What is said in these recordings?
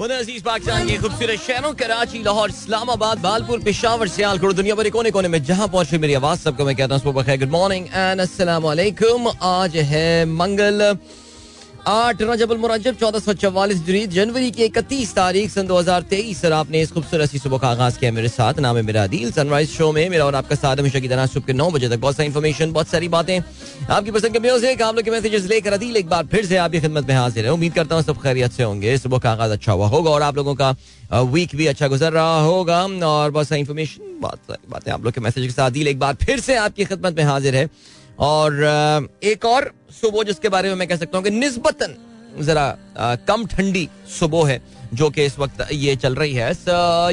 अज़ीज़ पाकिस्तान के खूबसूरत शहरों, कराची, लाहौर, इस्लामाबाद, बालपुर, पिशावर, सियालकोट, दुनिया भर कोने कोने में जहाँ पहुँचे मेरी आवाज़, सबको मैं कहता हूँ गुड मॉर्निंग एंड असलम आज है मंगल आठ रजब मुरजब चौदह सौ चवालीस जरीद जनवरी की इकतीस तारीख सन दो हज़ार तेईस। सर, आपने इस खूबसूरत सुबह का आगाज़ किया मेरे साथ। नाम है मेरा अदील सनराइज शो में मेरा और आपका साथ हमेशा की तरह सुबह के नौ बजे तक बहुत सारी इन्फॉर्मेशन बहुत सारी बातें। आपकी पसंद के म्यूज़िक आप लोग के मैसेजेस लेकर अदील, एक बार फिर से आपकी खिदमत में हाजिर है। उम्मीद करता हूँ सब खैरियत से होंगे। सुबह का आगाज़ अच्छा हुआ होगा और आप लोगों का वीक भी अच्छा गुजर रहा होगा। और बहुत सारी इन्फॉर्मेशन बहुत सारी बातें आप लोग के मैसेज के साथ। अदील, एक बार फिर से आपकी खिदमत में हाजिर है। और एक और सुबह जिसके बारे में मैं कह सकता हूँ कि निस्बतन, जरा कम ठंडी सुबह है, जो कि इस वक्त ये चल रही है।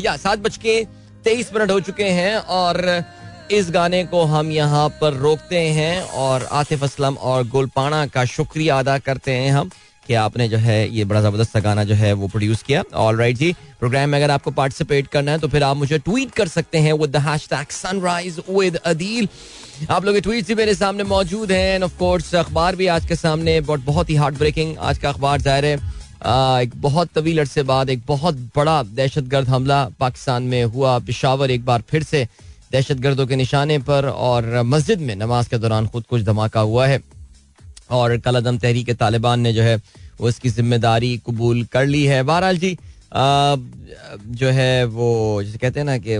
या, सात बज के तेईस मिनट हो चुके हैं और इस गाने को हम यहाँ पर रोकते हैं और आतिफ असलम और गुलपाना का शुक्रिया अदा करते हैं हम कि आपने जो है ये बड़ा ज़बरदस्त गाना जो है वो प्रोड्यूस किया। ऑल राइट जी प्रोग्राम में अगर आपको पार्टिसिपेट करना है तो फिर आप मुझे ट्वीट कर सकते हैं with the hashtag Sunrise with Adeel आप लोग ट्वीट मेरे सामने मौजूद हैं ऑफ़ कोर्स अखबार भी आज के सामने बट बहुत ही हार्ट ब्रेकिंग आज का अखबार ज़ाहिर है। एक बहुत तवील अरसे बाद एक बहुत बड़ा दहशत गर्द हमला पाकिस्तान में हुआ। पिशावर एक बार फिर से दहशत गर्दों के निशाने पर और मस्जिद में नमाज़ के दौरान खुद कुछ धमाका हुआ है। और कलादम तहरीक तालिबान ने जो है, वो इसकी ज़िम्मेदारी कबूल कर ली है। बहरहाल जी जो है वो, जैसे कहते हैं ना कि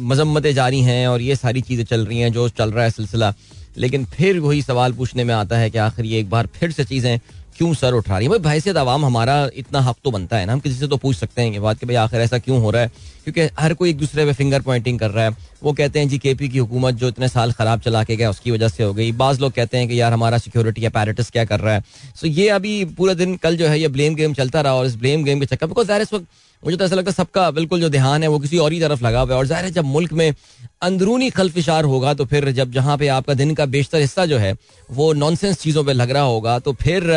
मजम्मतें जारी हैं और ये सारी चीज़ें चल रही हैं जो चल रहा है सिलसिला। लेकिन फिर वही सवाल पूछने में आता है कि आखिर ये एक बार फिर से चीज़ें क्यों सर उठा रही है? भाई भाई आवाम हमारा इतना हक तो बनता है ना। हम किसी से तो पूछ सकते हैं बात कि भाई, आखिर ऐसा क्यों हो रहा है? क्योंकि हर कोई एक दूसरे पे फिंगर पॉइंटिंग कर रहा है। वो कहते हैं, जी के पी की हुकूमत जो इतने साल खराब चला के गया, उसकी वजह से हो गई। बाज लोग कहते हैं कि यार, हमारा सिक्योरिटी अपैरेटस क्या कर रहा है? सो ये अभी पूरा दिन, कल जो है, ये ब्लेम गेम चलता रहा और इस ब्लेम गेम के चक्कर बिकॉज़ इस वक्त मुझे तो ऐसा लगता है सबका बिल्कुल जो ध्यान है वो किसी और ही तरफ़ लगा हुआ है। और ज़ाहिर है, जब मुल्क में अंदरूनी खलफिशार होगा तो फिर जब जहाँ पे आपका दिन का बेशतर हिस्सा जो है, वो नॉनसेंस चीज़ों पर लग रहा होगा तो फिर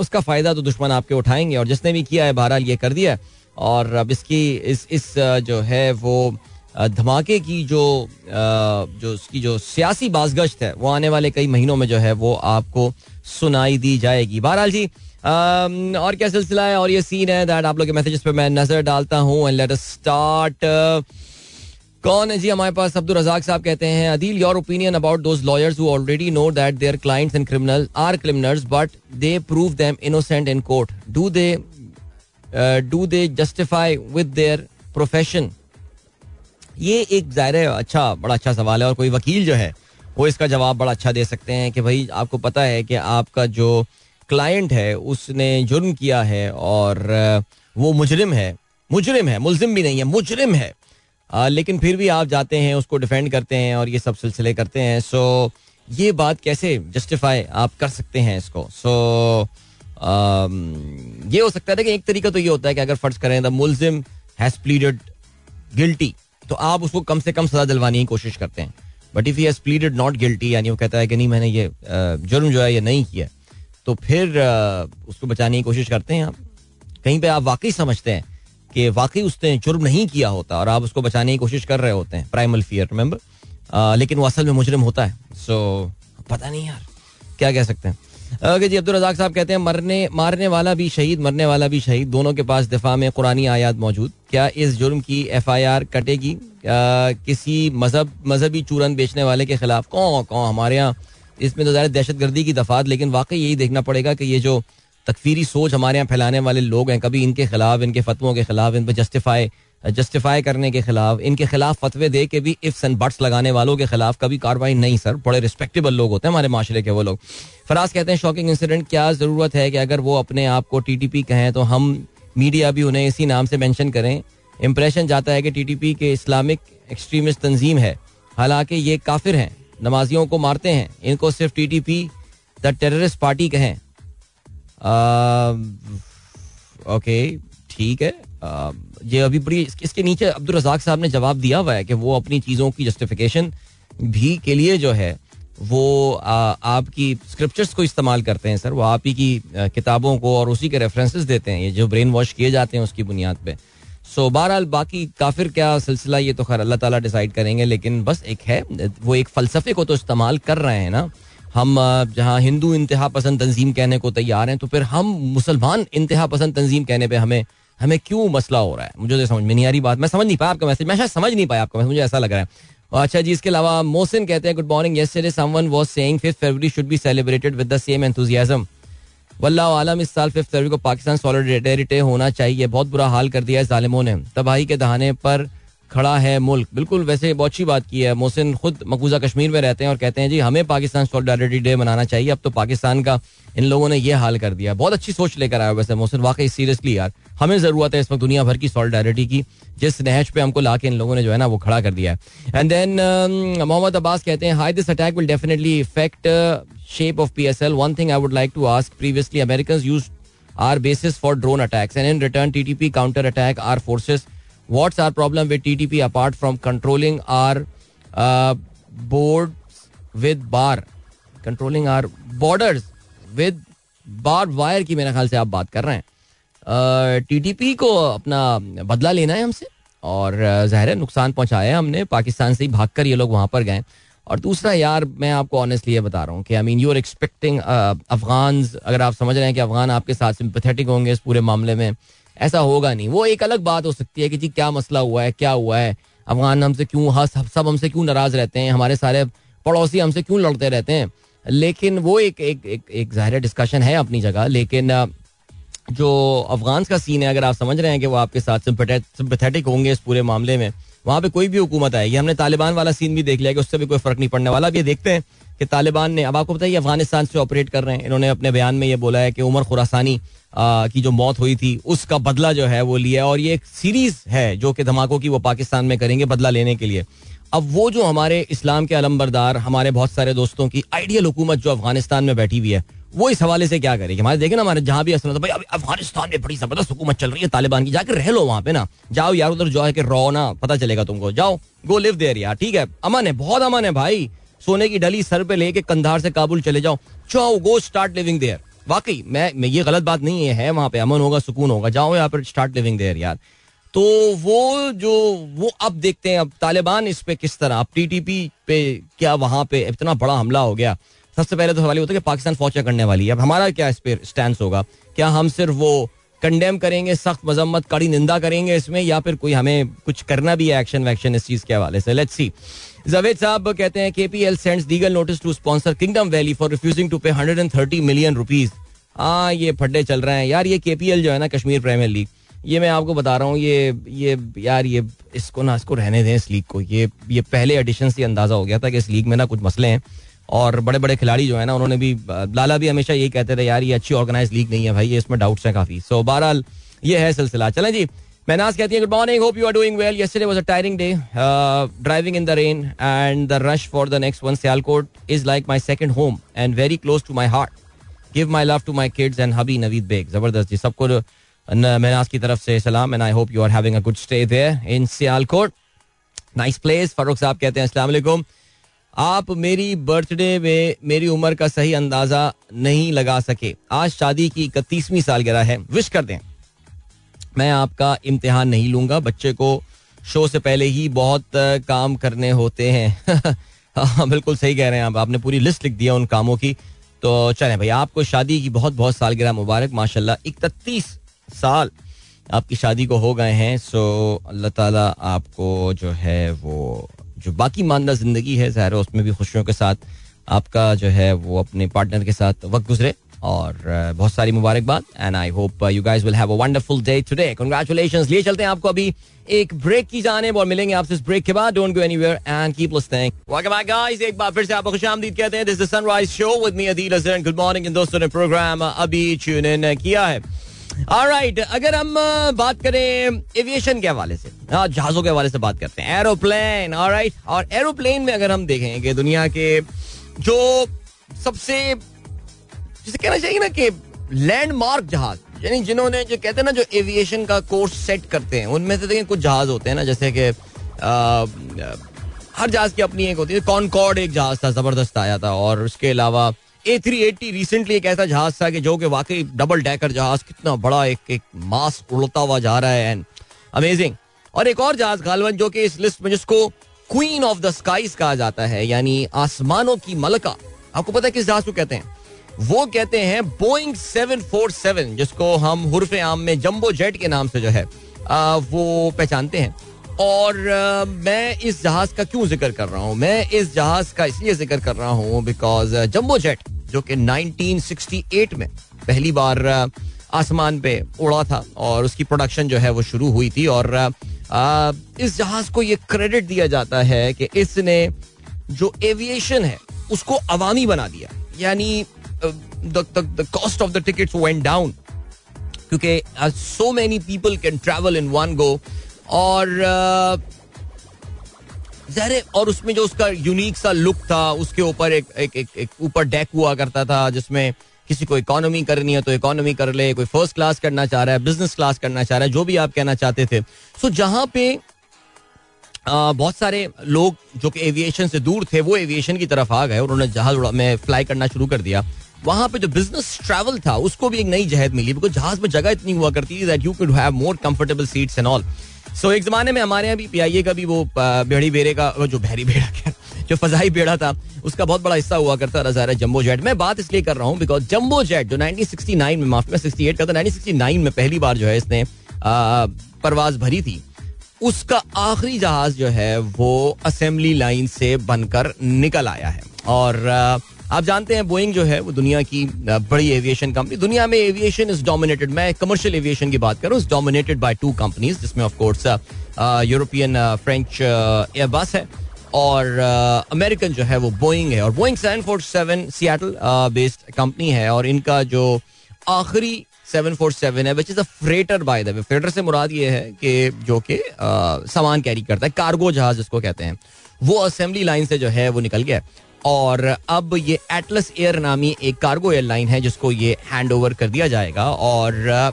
उसका फ़ायदा तो दुश्मन आपके उठाएँगे। और जिसने भी किया है, बहरहाल ये कर दिया और अब इसकी, इस इस जो है, वो धमाके की जो जो उसकी जो सियासी बाजगश्त है, वो आने वाले कई महीनों में जो है, वो आपको सुनाई दी जाएगी। बहरहाल जी और क्या सिलसिला है? और ये सीन है दैट आप लोग के मैसेजेस पे मैं नज़र डालता हूँ एंड लेट स्टार्ट कौन है जी हमारे पास? अब्दुल रजाक साहब कहते हैं, Adeel your opinion about those lawyers who already know that their clients and criminal are criminals but they prove them innocent in court do they do they justify with their profession ये एक ज़ाहिर अच्छा बड़ा अच्छा सवाल है और कोई वकील जो है, वो इसका जवाब बड़ा अच्छा दे सकते हैं कि भाई, आपको पता है कि आपका जो क्लाइंट है उसने जुर्म किया है और वो मुजरिम है। मुजरिम है मुलजिम भी नहीं है मुजरिम है। आ, लेकिन फिर भी आप जाते हैं उसको डिफेंड करते हैं और ये सब सिलसिले करते हैं। सो ये बात कैसे जस्टिफाई आप कर सकते हैं इसको? सो आ, ये हो सकता है कि एक तरीका तो ये होता है कि अगर फ़र्ज़ करें द मुलजिम हैज़ प्लीडेड गिल्टी तो आप उसको कम से कम सजा दिलवाने की कोशिश करते हैं। But if has pleaded not guilty यानी वो कहता है कि नहीं मैंने ये जुर्म जो है ये नहीं किया। तो फिर उसको बचाने की कोशिश करते हैं आप। कहीं पे आप वाकई समझते हैं कि वाकई उसने जुर्म नहीं किया होता और आप उसको बचाने की कोशिश कर रहे होते हैं। प्राइमल फियर रिमेंबर लेकिन वो असल में मुजरिम होता है। सो पता नहीं यार, क्या कह सकते हैं। ओके जी, अब्दुल रजाक साहब कहते हैं, मरने, मारने वाला भी शहीद, मरने वाला भी शहीद, दोनों के पास दिफा में कुरानी आयात मौजूद। क्या इस जुर्म की एफ़ आई आर कटेगी? किसी मज़हब, मजहबी चूरन बेचने वाले के खिलाफ? कौन कौन हमारे यहाँ इसमें तो ज़्यादा दहशत गर्दी की दफात, लेकिन वाकई यही देखना पड़ेगा कि ये जो तकफीरी सोच हमारे यहाँ फैलाने वाले लोग हैं, कभी इनके खिलाफ, इनके फतवों के खिलाफ, इन पर जस्टिफाई जस्टिफाई करने के खिलाफ, इनके खिलाफ फतवे दे के भी इफ्स एंड बट्स लगाने वालों के खिलाफ कभी कार्रवाई नहीं, सर। बड़े रिस्पेक्टेबल लोग होते हैं हमारे माशरे के वो लोग। फराज कहते हैं शॉकिंग इंसिडेंट क्या ज़रूरत है कि अगर वो अपने आप को टीटीपी कहें तो हम मीडिया भी उन्हें इसी नाम से मैंशन करें। इंप्रेशन जाता है कि टीटीपी के इस्लामिक एक्सट्रीमिस्ट तंजीम है। हालाँकि ये काफिर हैं। नमाजियों को मारते हैं इनको सिर्फ़ T T P the terrorist party कहें। ओके ठीक है। ये अभी बड़ी इसके नीचे अब्दुल रजाक साहब ने जवाब दिया हुआ है कि वो अपनी चीज़ों की जस्टिफिकेशन भी के लिए जो है वो आ, आपकी स्क्रिप्चर्स को इस्तेमाल करते हैं सर। वो आप ही की किताबों को और उसी के रेफरेंसेस देते हैं। ये जो ब्रेन वॉश किए जाते हैं उसकी बुनियाद पे। सो बहरहाल, बाकी काफिर क्या सिलसिला, ये तो खैर अल्लाह ताला डिसाइड करेंगे, लेकिन बस एक है, वो एक फलसफे को तो इस्तेमाल कर रहे हैं ना। हम जहाँ हिंदू इंतहा पसंद तंजीम कहने को तैयार हैं तो फिर हम मुसलमान इंतहा पसंद तंजीम कहने पे हमें हमें क्यों मसला हो रहा है? मुझे तो समझ में नहीं आ रही बात। मैं समझ नहीं पाया आपका मैसेज मैं शायद समझ नहीं पाया आपका मैसेज मुझे ऐसा लग रहा है। अच्छा जी, इसके अलावा मोहसिन कहते हैं good morning yesterday someone was saying 5th February should be celebrated with the same enthusiasm वल्लाह आलम, इस साल फिफ्थ फरवरी को पाकिस्तान सॉलिडेरिटी होना चाहिए। बहुत बुरा हाल कर दिया है जालिमों ने। तबाही के दहाने पर खड़ा है मुल्क। बिल्कुल वैसे बहुत अच्छी बात की है। मोहसिन खुद मकबूजा कश्मीर में रहते हैं और कहते हैं, जी, हमें पाकिस्तान सॉलिडारिटी डे मनाना चाहिए। अब तो पाकिस्तान का इन लोगों ने ये हाल कर दिया। बहुत अच्छी सोच लेकर आया वैसे मोहसिन। वाकई सीरियसली यार, हमें ज़रूरत है इस वक्त दुनिया भर की सॉलिडारिटी की। जिस नहज पे हमको ला के इन लोगों ने जो है ना वो खड़ा कर दिया है। एंड देन मोहम्मद अब्बास कहते हैं hi this attack will definitely effect shape of P S L one thing I would like to ask previously American use our basis for drone attacks and in return T T P counter attack our forces What's our problem with TTP apart from controlling our uh, boards with bar? Controlling our borders barbed wire की मेरे ख्याल से आप बात कर रहे हैं। TTP uh, को अपना बदला लेना है हमसे और uh, ज़ाहिर नुकसान पहुँचाया है हमने। पाकिस्तान से ही भागकर ये लोग वहाँ पर गए। और दूसरा यार मैं आपको ऑनेस्टली ये बता रहा हूँ कि I mean you are expecting Afghan अगर आप समझ रहे हैं कि अफगान आपके साथ सिंपथेटिक होंगे इस पूरे मामले में ऐसा होगा नहीं। वो एक अलग बात हो सकती है कि जी क्या मसला हुआ है क्या हुआ है? अफगान हमसे क्यों हाँ सब हमसे क्यों नाराज़ रहते हैं? हमारे सारे पड़ोसी हमसे क्यों लड़ते रहते हैं? लेकिन वो एक एक एक, एक ज़ाहिर डिस्कशन है अपनी जगह लेकिन जो अफगान का सीन है अगर आप समझ रहे हैं कि वो आपके साथ सिंपथेटिक होंगे इस पूरे मामले में वहाँ पे कोई भी हुकूमत आएगी। हमने तालिबान वाला सीन भी देख लिया कि उससे भी कोई फ़र्क नहीं पड़ने वाला। अब ये देखते हैं कि तालिबान ने, अब आपको बताइए, अफ़गानिस्तान से ऑपरेट कर रहे हैं। इन्होंने अपने बयान में ये बोला है कि उमर खुरासानी की जो मौत हुई थी, उसका बदला जो है वो लिया और ये एक सीरीज़ है जो कि धमाकों की वो पाकिस्तान में करेंगे बदला लेने के लिए। अब वो जो हमारे इस्लाम के अलम्बरदार हमारे बहुत सारे दोस्तों की आइडियल हुकूमत जो अफ़गानिस्तान में बैठी हुई है, वो इस हवाले से क्या करेगी? हमारे देखे ना, हमारे जहाँ भी असर भाई अभी अफ़गानिस्तान में बड़ी ज़बरदस्त हुकूमत चल रही है, तालिबान की, जाकर रह लो वहाँ पे ना। जाओ यार उधर, जो है कि रो ना पता चलेगा तुमको। जाओ गो लिव देयर यार, ठीक है? अमन है, बहुत अमन है भाई। सोने की डली सर पे लेके कंधार से काबुल चले जाओ। जाओ गो स्टार्ट लिविंग देयर वाकई मैं, मैं ये गलत बात नहीं है वहाँ पे अमन होगा सुकून होगा। जाओ यहाँ पर स्टार्ट लिविंग देयर यार। तो वो जो वो अब देखते हैं अब तालिबान इस पे किस तरह अब टीटीपी पे क्या वहाँ पे इतना बड़ा हमला हो गया? सबसे पहले तो सवाल होता है कि पाकिस्तान फौज करने वाली है? अब हमारा क्या इस पे स्टैंड होगा? क्या हम सिर्फ़ वो कंडेम करेंगे सख्त मजम्मत कड़ी निंदा करेंगे इसमें या फिर कोई हमें कुछ करना भी है एक्शन वैक्शन इस चीज़ के हवाले से? लेट्स सी जवेद साहब कहते हैं KPL sends legal notice to sponsor Kingdom Valley for refusing to pay 130 million rupees हाँ ये फड्डे चल रहे हैं। यार, ये केपीएल जो है ना, कश्मीर प्रीमियर लीग ये मैं आपको बता रहा हूँ, ये ये, यार, ये, इसको ना, इसको रहने दें इस लीग को। ये ये पहले एडिशन से अंदाज़ा हो गया था कि इस लीग में ना कुछ मसले हैं। और बड़े बड़े खिलाड़ी जो है ना, उन्होंने भी, लाला भी हमेशा यही कहते थे, यार, ये अच्छी ऑर्गेनाइज लीग नहीं है भाई, ये इसमें डाउट्स हैं काफ़ी। सो बहरहाल, ये है सिलसिला। चलें जी Menas कहती है good morning hope you are doing well yesterday was a tiring day driving in the rain and the rush for the next one Sialkot is like my second home and very close to my heart give my love to my kids and hubby Naveed Baig ज़बरदस्त जी सबको मेनाज की तरफ़ से सलाम and I hope you are having a good stay there in Sialkot nice place Farooq sahab कहते हैं अस्सलाम वालेकुम आप मेरी बर्थडे में मेरी उम्र का सही अंदाज़ा नहीं लगा सके। आज शादी की इकतीसवीं सालगिरह है। विश कर दें। मैं आपका इम्तिहान नहीं लूँगा। बच्चे को शो से पहले ही बहुत काम करने होते हैं। हाँ बिल्कुल सही कह रहे हैं आप। आपने पूरी लिस्ट लिख दिया उन कामों की। तो चले भाई, आपको शादी की बहुत बहुत सालगिरह मुबारक। माशाल्लाह, इकतीस साल आपकी शादी को हो गए हैं। सो, अल्लाह ताला आपको जो है वो, जो बाकी मानदा ज़िंदगी है, ज़ाहिर उसमें भी खुशियों के साथ आपका जो है वो अपने पार्टनर के साथ वक्त गुजरे। और बहुत सारी मुबारकबाद and I hope you guys will have a wonderful day today congratulations लिए चलते हैं आपको अभी एक ब्रेक की जाने, और मिलेंगे आपसे इस ब्रेक के बाद. Don't go anywhere and keep listening welcome back guys एक बार फिर से आपको खुशामदीद कहते हैं. This is Sunrise show with me Adeel Azhar good morning इन दोस्तों ने प्रोग्राम अभी ट्यून इन किया है. ऑलराइट अगर हम बात करें एविएशन के हवाले से हाँ जहाजों के हवाले से बात करते हैं. एरोप्लेन ऑलराइट और एरोप्लेन में अगर हम देखें कि दुनिया के जो सबसे जिसे कहना चाहिए ना कि लैंडमार्क जहाज़, यानी जिन्होंने जो कहते हैं ना, जो एविएशन का कोर्स सेट करते हैं, उनमें से देखिए कुछ जहाज़ होते हैं ना, जैसे कि हर जहाज़ की अपनी एक होती है कॉनकॉर्ड एक जहाज़ था, ज़बरदस्त आया था, और उसके अलावा ए थ्री एटी रिसेंटली एक ऐसा जहाज़ था कि जो कि वाकई डबल डैकर जहाज़, कितना बड़ा एक एक मास उड़ता हुआ जा रहा है एंड अमेजिंग और एक और जहाज़, गालवन, जो कि इस लिस्ट में जिसको क्वीन ऑफ़ द स्काईज कहा जाता है, यानी आसमानों की मलका, आपको पता है किस जहाज़ को कहते हैं? वो कहते हैं बोइंग 747 जिसको हम हुरफ आम में जम्बो जेट के नाम से जो है आ, वो पहचानते हैं। और आ, मैं इस जहाज़ का क्यों ज़िक्र कर रहा हूँ? मैं इस जहाज़ का इसलिए ज़िक्र कर रहा हूँ बिकॉज़ जम्बो जेट जो कि 1968 में पहली बार आसमान पे उड़ा था और उसकी प्रोडक्शन जो है वो शुरू हुई थी और आ, इस जहाज़ को ये क्रेडिट दिया जाता है कि इसने जो एविएशन है उसको अवामी बना दिया। यानी cost of the tickets went down क्योंकि so many people can travel in one go और जहरे और उसमें जो उसका यूनिक सा लुक था उसके ऊपर एक एक ऊपर डेक हुआ करता था जिसमें किसी को इकोनॉमी करनी है तो इकोनॉमी कर ले कोई फ़र्स्ट क्लास करना चाह रहा है बिज़नेस क्लास करना चाह रहा है जो भी आप कहना चाहते थे। सो जहाँ पे आ, बहुत सारे लोग जो कि एविएशन से दूर थे वो एविएशन की तरफ़ आ गए उन्होंने जहाज़ उड़ा में फ्लाई करना शुरू कर दिया। वहाँ पे जो बिज़नेस ट्रैवल था, उसको भी एक नई जहद मिली बिकॉज़ जहाज़ में जगह इतनी हुआ करती थी that you could have more comfortable seats and all so एक जमाने में हमारे यहाँ भी पीआईए का भी वो बेड़ी बेड़े का जो बहरी बेड़ा क्या, जो फजाई बेड़ा था, उसका बहुत बड़ा हिस्सा हुआ करता रहा जम्बो जेट मैं बात इसलिए कर रहा हूँ बिकॉज़ जम्बो जेट जो 1969 में, माफ़, में 68 का था 1969 में पहली बार जो है इसने परवाज भरी थी। उसका आखिरी जहाज़ जो है वो असेंबली लाइन से बनकर निकल आया है। और आप जानते हैं बोइंग जो है, वो दुनिया की बड़ी एविएशन कंपनी दुनिया में एविएशन इज़ डोमिनेटेड मैं कमर्शियल एविएशन की बात करूँ डोमिनेटेड बाय टू कंपनीज़ जिसमें of course European French Airbus है, और अमेरिकन जो है, वो बोइंग है। और Boeing seven four seven Seattle based company है, और इनका जो आखिरी सेवन फोर सेवन है which is a freighter by the way freighter से मुराद ये है कि जो कि सामान कैरी करता है कार्गो जहाज़ जिसको कहते हैं। वो असेंबली लाइन से जो है, वो निकल गया और अब ये एटलस एयर नामी एक कार्गो एयरलाइन है, जिसको ये हैंड ओवर कर दिया जाएगा और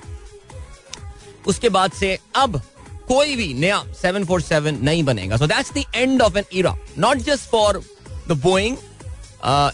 उसके बाद से अब कोई भी नया 747 नहीं बनेगा। So that's the end of an era not just for the Boeing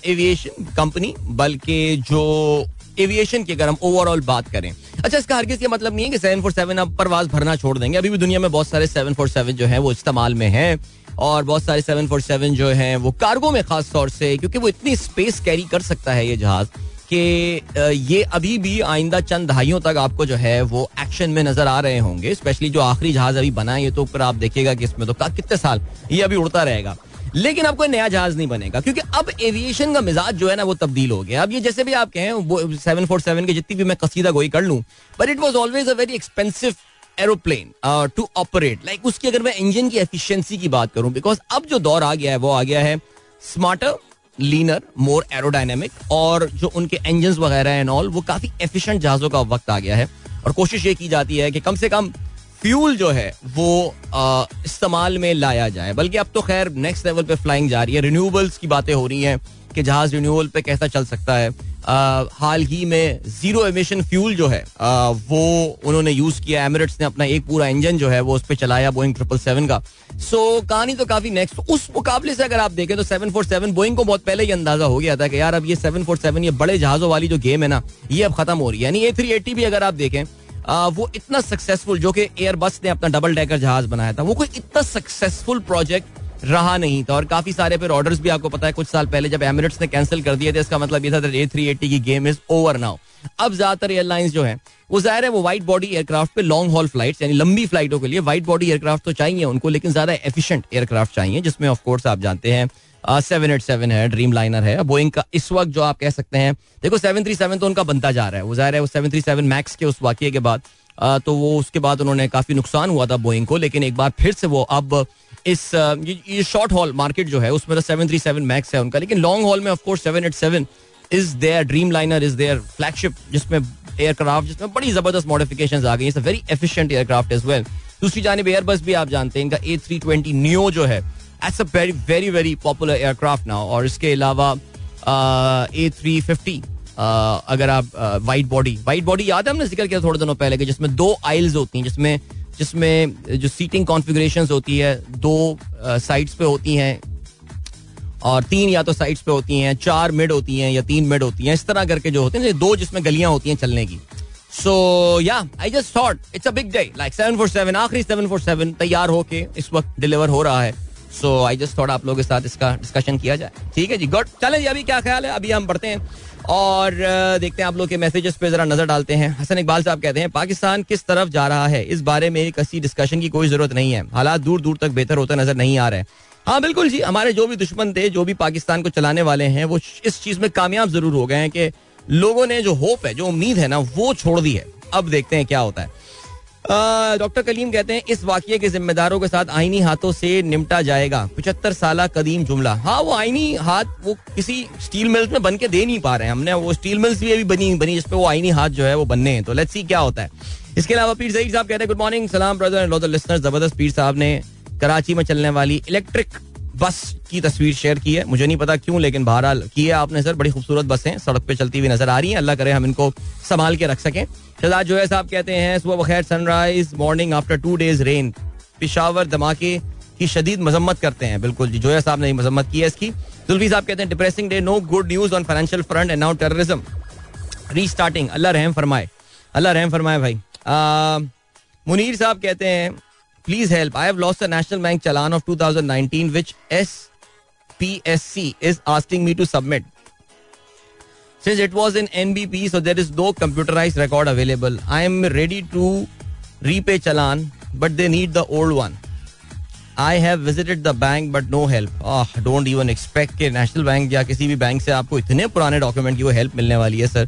aviation company बल्कि जो एविएशन की अगर हम ओवरऑल बात करें। अच्छा इसका हर ये मतलब नहीं है कि सेवन फोर सेवन अब परवाज भरना छोड़ देंगे। अभी भी दुनिया में बहुत सारे सेवन फोर सेवन जो है, वो इस्तेमाल में है। और बहुत सारे सेवन फोर सेवन जो है, वो कार्गो में खास तौर से, क्योंकि वो इतनी स्पेस कैरी कर सकता है ये जहाज़ कि ये अभी भी आइंदा चंद दहाइयों तक आपको जो है, वो एक्शन में नज़र आ रहे होंगे। स्पेशली जो आखिरी जहाज़ अभी बना है, ये तो ऊपर आप देखिएगा कि इसमें तो कितने साल ये अभी उड़ता रहेगा। लेकिन कोई नया जहाज़ नहीं बनेगा, क्योंकि अब एविएशन का मिजाज जो है ना, वो तब्दील हो गया। अब ये जैसे भी आप कहें सेवन फोर सेवन की जितनी भी मैं कसीदा गोई कर लूँ but it was always a very expensive aeroplane to operate like उसकी अगर मैं इंजन की एफिशिएंसी की बात करूँ बिकॉज़ अब जो दौर आ गया है, वो आ गया है स्मार्टर लीनर मोर एरोडाइनमिक और जो उनके इंजन वगैरह एंड ऑल वो काफ़ी एफिशिएंट जहाजों का वक्त आ गया है। और कोशिश ये की जाती है कि कम से कम फ्यूल जो है, वो इस्तेमाल में लाया जाए। बल्कि अब तो खैर नेक्स्ट लेवल पे फ्लाइंग जा रही है। रिन्यूएबल्स की बातें हो रही हैं कि जहाज़ रिन्यूअल पे कैसा चल सकता है। आ, हाल ही में ज़ीरो एमिशन फ्यूल जो है आ, वो उन्होंने यूज़ किया। एमिरेट्स ने अपना एक पूरा इंजन जो है वो उस पर चलाया बोइंग ट्रिपल सेवन का। सो so, कहानी तो काफ़ी नेक्स्ट उस मुकाबले से अगर आप देखें तो सेवन फोर सेवन बोइंग को बहुत पहले ही अंदाज़ा हो गया था कि यार अब ये सेवन फोर सेवन ये बड़े जहाजों वाली जो गेम है ना ये अब खत्म हो रही है। यानी ए थ्री एट्टी भी अगर आप देखें आ, वो इतना सक्सेसफुल जो कि एयरबस ने अपना डबल डेकर जहाज़ बनाया था वो कोई इतना सक्सेसफुल प्रोजेक्ट रहा नहीं था और काफ़ी सारे फिर ऑर्डर्स भी आपको पता है, कुछ साल पहले जब एमिरेट्स ने कैंसिल कर दिए थे, इसका मतलब ये था ए थ्री एट्टी की गेम इज़ ओवर नाउ अब ज़्यादातर एयरलाइंस जो है, वो ज़ाहिर है वो वाइट बॉडी एयरक्राफ्ट पे लॉन्ग हॉल फ़्लाइट यानी लंबी फ्लाइटों के लिए वाइट बॉडी एयरक्राफ्ट तो चाहिए उनको, लेकिन ज़्यादा एफिशिएंट एयरक्राफ्ट चाहिए, जिसमें ऑफकोर्स आप जानते हैं सेवन एट सेवन है ड्रीम लाइनर है बोइंग का इस वक्त जो आप कह सकते हैं, देखो सेवन थ्री सेवन तो उनका बनता जा रहा है, वो ज़ाहिर है वो सेवन थ्री सेवन मैक्स के उस वाक्य के बाद तो वो उसके बाद उन्होंने काफ़ी नुकसान हुआ था बोइंग को, लेकिन एक बार फिर से वो अब इस ये शॉर्ट हॉल मार्केट जो है, उसमें तो सेवन थ्री सेवन मैक्स है उनका, लेकिन लॉन्ग हॉल में of course seven eight seven is there Dreamliner is there flagship जिसमें एयरक्राफ्ट जिसमें बड़ी ज़बरदस्त मॉडिफिकेशन आ गई very efficient aircraft as well दूसरी जानब एयरबस भी आप जानते हैं, इनका ए थ्री ट्वेंटी नियो जो है it's a very very very popular aircraft now और इसके अलावा ए थ्री फिफ्टी अगर आप वाइट बॉडी वाइट बॉडी याद है हमने ज़िक्र किया थोड़े दिनों पहले कि जिसमें दो आइल्स होती हैं, जिसमें जिसमें जो सीटिंग कॉन्फ़िगरेशन होती है, दो साइड्स पे होती हैं और तीन या तो साइड्स पे होती हैं, चार मिड होती हैं या तीन मिड होती हैं, इस तरह करके जो होते हैं दो जिसमें गलियाँ होती हैं चलने की। So yeah I just thought it's a big day like seven four seven आखिरी सेवन फोर सेवन तैयार होके इस वक्त डिलीवर हो रहा है। सो आई जस्ट थॉट आप लोगों के साथ इसका डिस्कशन किया जाए। ठीक है जी गुड चले जी, अभी क्या ख्याल है? अभी हम बढ़ते हैं। और देखते हैं आप लोग के मैसेजेस पे जरा नज़र डालते हैं। हसन इकबाल साहब कहते हैं, पाकिस्तान किस तरफ़ जा रहा है? इस बारे में अच्छी डिस्कशन की कोई ज़रूरत नहीं है। हालात दूर दूर तक बेहतर होता नज़र नहीं आ रहे हाँ। बिल्कुल जी, हमारे जो भी दुश्मन थे, जो भी पाकिस्तान को चलाने वाले हैं, वो इस चीज़ में कामयाब ज़रूर हो गए हैं कि लोगों ने जो होप है, जो उम्मीद है ना, वो छोड़ दी है। अब देखते हैं क्या होता है। डॉक्टर कलीम कहते हैं, इस वाक्य के जिम्मेदारों के साथ आईनी हाथों से निपटा जाएगा। पचहत्तर साल कदीम जुमला। हाँ वो आईनी हाथ वो किसी स्टील मिल्स में बन के दे नहीं पा रहे हैं। हमने वो स्टील मिल्स भी अभी बनी बनी जिसपे वो आईनी हाथ जो है वो बनने हैं। तो लेट्स सी क्या होता है। इसके अलावा पीर सईद साहब कहते हैं गुड मॉर्निंग सलाम ब्रदर ज़बरदस्त पीर साहब ने कराची में चलने वाली इलेक्ट्रिक बस की तस्वीर शेयर की है। मुझे नहीं पता क्यों, लेकिन बहरहाल की है आपने, सर। बड़ी खूबसूरत बसें सड़क पे चलती हुई नज़र आ रही हैं। अल्लाह करे हम इनको संभाल के रख सकें। शहजाद जो है साहब कहते हैं, सुबह बखैर Sunrise morning after two days rain Peshawar धमाके की शदीद मजम्मत करते हैं। बिल्कुल जी जोया साहब ने मजम्मत की है इसकी। जुल्फी साहब कहते हैं depressing day no good news on financial front and now terrorism restarting अल्लाह रहम फरमाए। अल्लाह रहम फरमाए भाई। मुनीर साहब कहते हैं please help I have lost a National Bank challan of 2019 which S P S C is asking me to submit Since it was in NBP, so there is no computerized record available. I am ready to repay challan, but they need the old one. I have visited the bank but no help. Oh, don't even expect कि National bank या किसी भी bank से आपको इतने पुराने document की वो हेल्प मिलने वाली है सर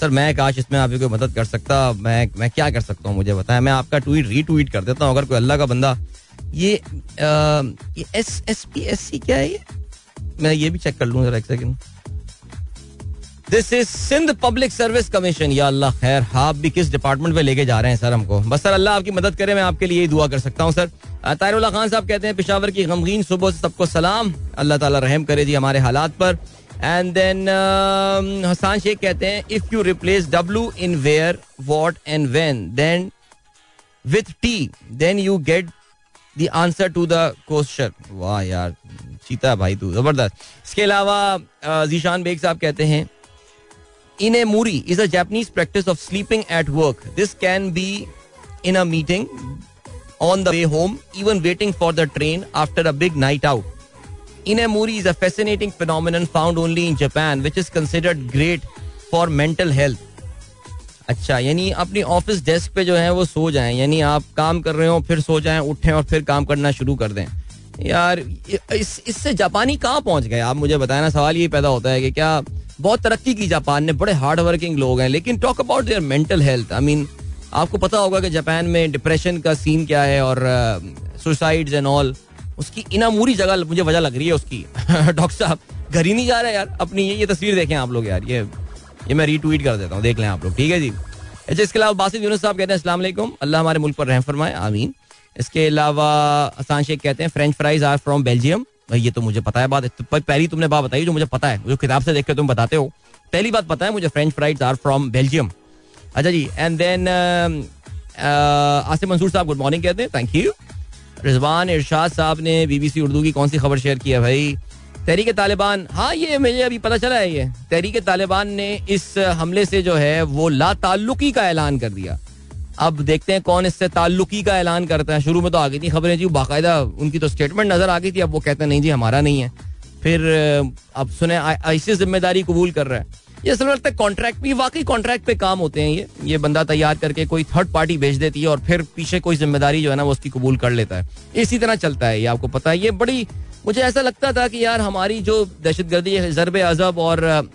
सर मैं काश इसमें आपकी कोई मदद कर सकता मैं मैं क्या कर सकता हूँ मुझे बताएँ मैं आपका ट्वीट रीट्वीट कर देता हूँ अगर कोई अल्लाह का बंदा ये S S P S C क्या है ये मैं ये भी चेक कर लूँ जरा एक second this is Sindh Public Service Commission या अल्लाह खैर आप भी किस डिपार्टमेंट में लेके जा रहे हैं सर हमको? बस सर अल्लाह आपकी मदद करे, मैं आपके लिए दुआ कर सकता हूँ सर तारुल्ला खान साहब कहते हैं, पिशावर की गमगीन सुबह से सबको सलाम। अल्लाह ताला रहम करे जी हमारे हालात पर। एंड देन हसान शेख कहते हैं if you replace W in where what and when then with T then you get the answer to the question वाह यार, चीता भाई तू, ज़बरदस्त। इसके अलावा जीशान बेग साहब कहते हैं inemuri is a Japanese practice of sleeping at work this can be in a meeting on the way home even waiting for the train after a big night out inemuri is a fascinating phenomenon found only in Japan which is considered great for mental health अच्छा यानी अपनी office desk पे जो है वो सो जाए, यानी आप काम कर रहे हो, फिर सो जाए, उठे और फिर काम करना शुरू कर दें। यार, इस जापानी कहाँ पहुँच गए? आप मुझे बताना सवाल ये पैदा होता है कि क्या बहुत तरक्की की जापान ने, बड़े हार्ड वर्किंग लोग हैं, लेकिन talk about their mental health I mean आपको पता होगा कि जापान में डिप्रेशन का सीन क्या है और सुसाइड एंड ऑल उसकी इनामूरी जगह मुझे वजह लग रही है उसकी। डॉक्टर साहब, घर ही नहीं जा रहे यार। अपनी ये ये तस्वीर देखें आप लोग यार। ये ये मैं रीट्वीट कर देता हूँ, देख लें आप लोग, ठीक है जी? अच्छा इसके अलावा बासित यूनुस साहब कहते हैं, अस्सलाम अल्लाह हमारे मुल्क पर रहम फरमाए, आमीन। इसके अलावा असान शेख कहते हैं French fries are from Belgium ये तो मुझे पता है बात। पहली तुमने बात बताई जो मुझे पता है, जो किताब से देख के तुम बताते हो। पहली बात पता है मुझे French fries are from Belgium अच्छा जी and then Asif Mansoor sahab good morning कहते हैं। थैंक यू रिजवान इरशाद साहब ने बीबीसी उर्दू की कौन सी खबर शेयर की है भाई? तहरीक तालिबान। हाँ ये मुझे अभी पता चला है ये। तहरीक तालिबान ने इस हमले से जो है, वो ला ताल्लुकी का ऐलान कर दिया। अब देखते हैं कौन इससे ताल्लुकी का ऐलान करता है। शुरू में तो आ गई थी खबरें जी बाकायदा उनकी तो स्टेटमेंट नज़र आ गई थी, अब वो कहते हैं, नहीं जी, हमारा नहीं है। फिर अब सुने ऐसी ज़िम्मेदारी कबूल कर रहा है। ये असल लगता है कॉन्ट्रैक्ट भी, वाकई कॉन्ट्रैक्ट पे काम होते हैं ये। ये बंदा तैयार करके कोई थर्ड पार्टी भेज देती है और फिर पीछे कोई ज़िम्मेदारी जो है ना, वो उसकी कबूल कर लेता है। इसी तरह चलता है ये, आपको पता है। ये बड़ी, मुझे ऐसा लगता था कि यार, हमारी जो दहशत गर्दी जरब अजब और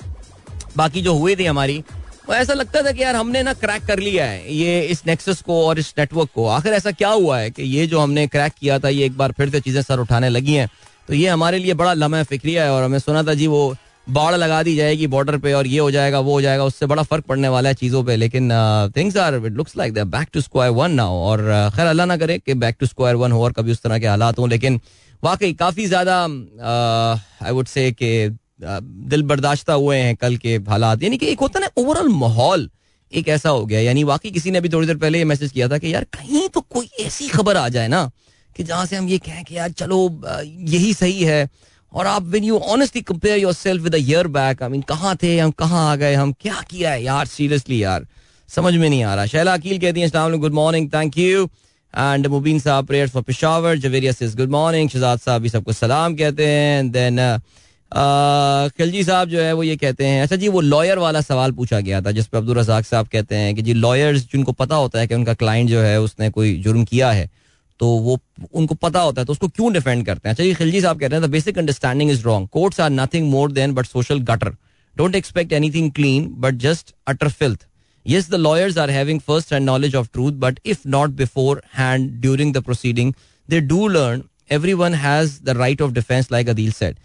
बाकी जो हुए थे हमारी ऐसा लगता था कि यार हमने ना क्रैक कर लिया है, ये इस नेक्सस को और इस नेटवर्क को। आखिर ऐसा क्या हुआ है कि ये जो हमने क्रैक किया था, ये एक बार फिर से चीज़ें सर उठाने लगी हैं। तो ये हमारे लिए बड़ा लम्हा फिक्रिया है और हमें सुना था जी वो बाढ़ लगा दी जाएगी बॉर्डर पे और ये हो जाएगा, वो हो जाएगा, उससे बड़ा फ़र्क पड़ने वाला है चीज़ों पे। लेकिन things are it looks like that back to square one now और खैर अल्लाह ना करे कि बैक टू स्क्वायर वन हो और कभी उस तरह के हालात हों। लेकिन वाकई काफ़ी ज़्यादा आई वुड से दिल बर्दाश्ता हुए हैं कल के हालात। यानी कि एक होता ना ओवरऑल माहौल एक ऐसा हो गया। यानी वाकई किसी ने अभी थोड़ी देर पहले ये मैसेज किया था कि यार कहीं तो कोई ऐसी खबर आ जाए ना कि जहाँ से हम ये कहें कि यार चलो यही सही है। और आप when you honestly compare yourself with year back I mean कहाँ थे हम, कहाँ आ गए हम, क्या किया है यार सीरियसली यार, समझ में नहीं आ रहा। शैला अकील कहती है good morning thank you and Mubeen sahab prayer for Peshawar Javeria good morning Shahzad sahab भी सबको सलाम कहते हैं। देन खिलजी साहब जो है वो ये कहते हैं अच्छा जी वो लॉयर वाला सवाल पूछा गया था जिसपे अब्दुल रजाक साहब कहते हैं कि जी लॉयर्स जिनको पता होता है कि उनका क्लाइंट जो है उसने कोई जुर्म किया है तो वो उनको पता होता है तो उसको क्यों डिफेंड करते हैं? अच्छा जी खिलजी साहब कहते हैं basic understanding is wrong courts are nothing more than but social gutter don't expect anything clean but just utter filth yes the Yes, the lawyers are having first hand knowledge of truth, but if not beforehand during the proceeding, they do learn everyone has the right of defense, like Adil said.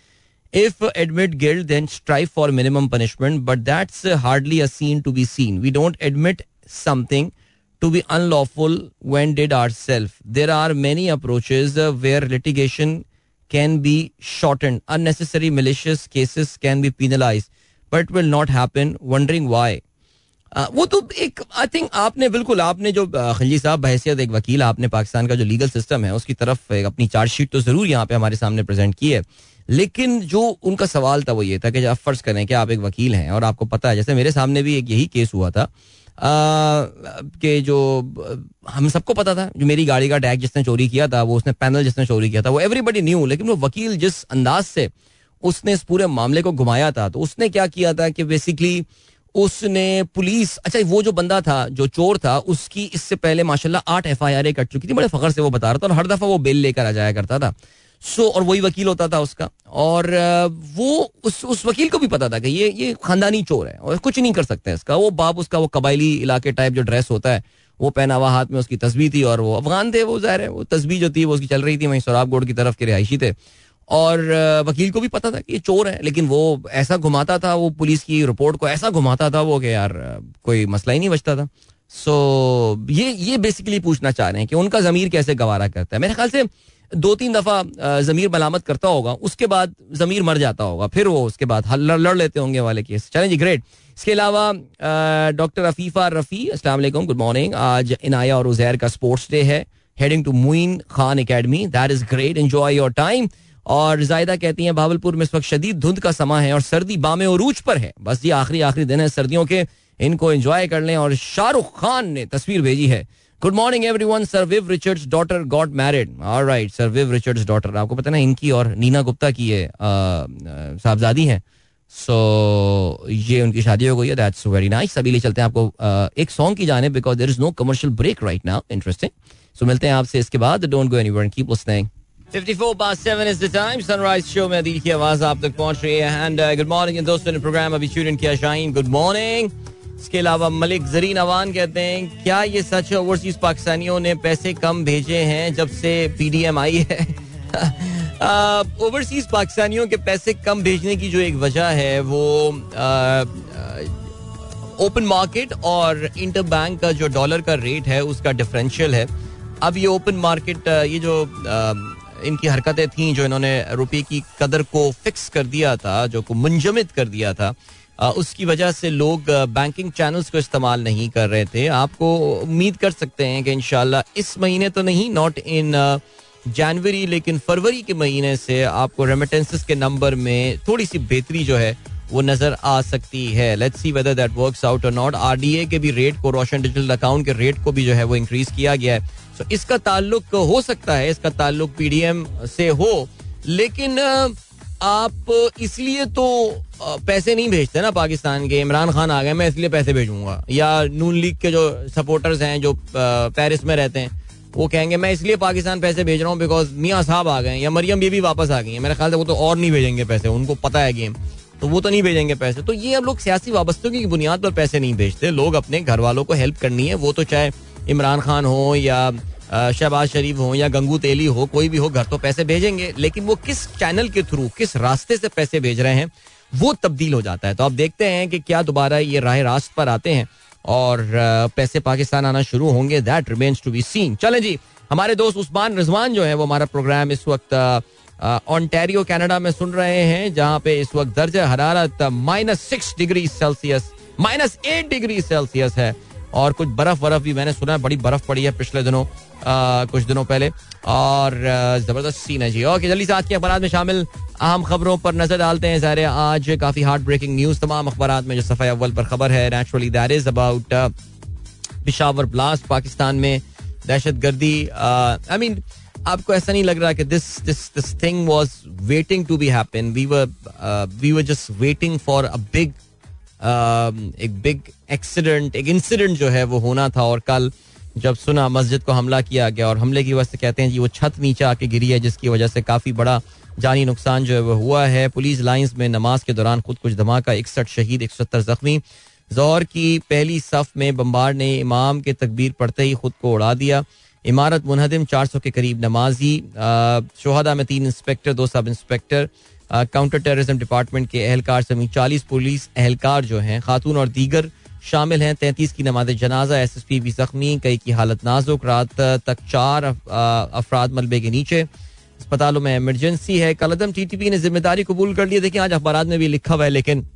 Admit guilt, then strive for minimum punishment, but that's uh, hardly a scene to be seen. We don't admit something to be unlawful when did ourselves. There are many approaches uh, where litigation can be shortened. Unnecessary malicious cases can be penalized, but it will not happen. Wondering why. वो तो एक I think आपने बिल्कुल आपने जो खलजी साहब बहसियत एक वकील आपने पाकिस्तान का जो लीगल सिस्टम है उसकी तरफ़ अपनी चार्जशीट तो ज़रूर यहाँ पे हमारे सामने प्रेजेंट की है लेकिन जो उनका सवाल था वो ये था कि आप फ़र्ज़ करें कि आप एक वकील हैं और आपको पता है, जैसे मेरे सामने भी एक यही केस हुआ था कि जो, हम सबको पता था, जो मेरी गाड़ी का टैग जिसने चोरी किया था, वो उसने पैनल जिसने चोरी किया था, वो एवरीबडी न्यू लेकिन वो वकील जिस अंदाज से उसने इस पूरे मामले को घुमाया था तो उसने क्या किया था कि बेसिकली उसने पुलिस अच्छा वो जो बंदा था, जो चोर था, उसकी इससे पहले माशाल्लाह आठ एफ़ आई कट चुकी थी, बड़े फखर से वो बता रहा था और हर दफ़ा वो बेल लेकर आ जाया करता था। सो, और वही वकील होता था उसका। और वो उस उस वकील को भी पता था कि ये ये खानदानी चोर है और कुछ नहीं कर सकते इसका। वो बाप उसका, वो कबायली इलाके टाइप जो ड्रेस होता है, वो पहना हुआ हाथ में उसकी तस्वीर थी और वो अफगान थे, वो ज़ाहिर है, वो तस्वीर जो थी, वो उसकी चल रही थी, वहीं सौराब गोड की तरफ़ के रिहायशी थे। और वकील को भी पता था कि ये चोर है, लेकिन वो ऐसा घुमाता था, वो पुलिस की रिपोर्ट को ऐसा घुमाता था वो कि यार कोई मसला ही नहीं बचता था। सो, ये ये बेसिकली पूछना चाह रहे हैं कि उनका जमीर कैसे गवारा करता है। मेरे ख्याल से दो तीन दफ़ा जमीर मलामत करता होगा उसके बाद जमीर मर जाता होगा फिर वो उसके बाद लड़, लड़ लेते होंगे वाले केस। चलें जी ग्रेट इसके अलावा डॉक्टर अफीफा रफ़ी अस्सलाम गुड मॉर्निंग आज इनाया और उजैर का स्पोर्ट्स डे है heading to Moin Khan Academy that is great enjoy your time और जायदा कहती हैं भावलपुर में इस वक्त शदीद धुंध का समा है और सर्दी बामे उरूज पर है। बस ये आखिरी आखिरी दिन है सर्दियों के इनको एंजॉय कर लें और शाहरुख खान ने तस्वीर भेजी है। Good morning everyone sir Viv Richards daughter got married और right sir Viv Richards daughter आपको पता ना इनकी और नीना गुप्ता की ये साहबजादी है। सो so, ये उनकी शादी हो गई है। दैट्स वेरी नाइस अभी ले चलते हैं आपको एक सॉन्ग की जाने because there is no commercial break right now interesting so मिलते हैं आपसे इसके बाद. Don't go anywhere keep listening 54 past 7 is the time. Sunrise show में की आवाज़ आप तक पहुँच रही है। एंड गुड मॉर्निंग दोस्तों ने प्रोग्राम अभी ट्यून किया। शाहीन गुड मॉर्निंग इसके अलावा मलिक जरीन अवान कहते हैं क्या ये सच है ओवरसीज पाकिस्तानियों ने पैसे कम भेजे हैं जब से पीडीएम आई है? ओवरसीज पाकिस्तानियों के पैसे कम भेजने की जो एक वजह है वो ओपन मार्केट और इंटर बैंक का जो डॉलर का रेट है उसका डिफरेंशियल है। अब ये ओपन मार्केट ये जो आ, इनकी हरकतें थी जो इन्होंने रुपये की कदर को फिक्स कर दिया था जो को मुंजमद कर दिया था उसकी वजह से लोग बैंकिंग चैनल्स को इस्तेमाल नहीं कर रहे थे। आपको उम्मीद कर सकते हैं कि इन इस महीने तो नहीं नॉट इन जनवरी लेकिन फरवरी के महीने से आपको रेमिटेंसेस के नंबर में थोड़ी सी बेहतरी जो है वो नज़र आ सकती है। Let's see whether that works out और नॉट आरडीए के भी रेट को रोशन डिजिटल अकाउंट के रेट को भी जो है वो इंक्रीज किया गया है। सो so, इसका ताल्लुक हो सकता है इसका ताल्लुक पीडीएम से हो लेकिन आप इसलिए तो पैसे नहीं भेजते ना पाकिस्तान के। इमरान खान आ गए, मैं इसलिए पैसे भेजूँगा। या नून लीग के जो सपोर्टर्स हैं, जो पेरिस में रहते हैं, वो कहेंगे, मैं इसलिए पाकिस्तान पैसे भेज रहा हूँ बिकॉज़ मियाँ साहब आ गए या मरियम भी वापस आ गई है। मेरे ख्याल से वो तो और नहीं भेजेंगे पैसे, उनको पता है गेम। तो वो तो नहीं भेजेंगे पैसे। तो ये अब लोग सियासी वाबस्तगी की बुनियाद पर पैसे नहीं भेजते। लोग अपने घर वालों को हेल्प करनी है। वो तो चाहे इमरान खान हो या शहबाज शरीफ हो या गंगू तेली हो, कोई भी हो, घर तो पैसे भेजेंगे, लेकिन वो किस चैनल के थ्रू किस रास्ते से पैसे भेज रहे हैं, वो तब्दील हो जाता है। तो आप देखते हैं कि क्या दोबारा ये राह रास्त पर आते हैं और पैसे पाकिस्तान आना शुरू होंगे that remains to be seen चलें जी, हमारे दोस्त उस्मान रिजवान जो है, वो हमारा प्रोग्राम इस वक्त ऑनटेरियो कनाडा में सुन रहे हैं, जहाँ पे इस वक्त दर्ज हरारत minus six degree Celsius minus eight degree Celsius है। और कुछ बर्फ़ बर्फ़ भी मैंने सुना है बड़ी बर्फ़ पड़ी है पिछले दिनों आ, कुछ दिनों पहले। और ज़बरदस्त सीन है जी। ओके जल्दी से आज के अखबार में शामिल अहम खबरों पर नज़र डालते हैं सारे आज काफ़ी हार्ट ब्रेकिंग न्यूज़ तमाम अखबार में जो सफ़ाई अव्वल पर खबर है। Naturally that is about Peshawar blast Pakistan में दहशत गर्दी आई मीन आपको ऐसा नहीं लग रहा कि this this this thing was waiting to be happen we were we were just waiting for a big एक बिग एक्सीडेंट एक इंसिडेंट जो है वो होना था और कल जब सुना मस्जिद को हमला किया गया और हमले की वजह से कहते हैं जी वो छत नीचे आके गिरी है, जिसकी वजह से काफ़ी बड़ा जानी नुकसान जो है वो हुआ है। पुलिस लाइंस में नमाज़ के दौरान खुद कुछ धमाका, इकसठ शहीद एक सत्तर जख्मी। जहर की पहली सफ में बम्बार ने इमाम के तकबीर पढ़ते ही खुद को उड़ा दिया। इमारत मुनहदिम चार सौ के करीब नमाजी शोहदा में तीन इंस्पेक्टर, दो sub inspector. Counter terrorism department के एहलकार समेत चालीस पुलिस एहलकार जो हैं, खातून और दीगर शामिल हैं। तैंतीस की नमाज़ जनाजा एस एस पी भी जख्मी, कई की हालत नाजुक। रात तक चार अफराद मलबे के नीचे। अस्पतालों में इमरजेंसी है। कलदम टी टी पी ने ज़िम्मेदारी कबूल कर ली देखिए, आज अखबार में भी लिखा हुआ है, लेकिन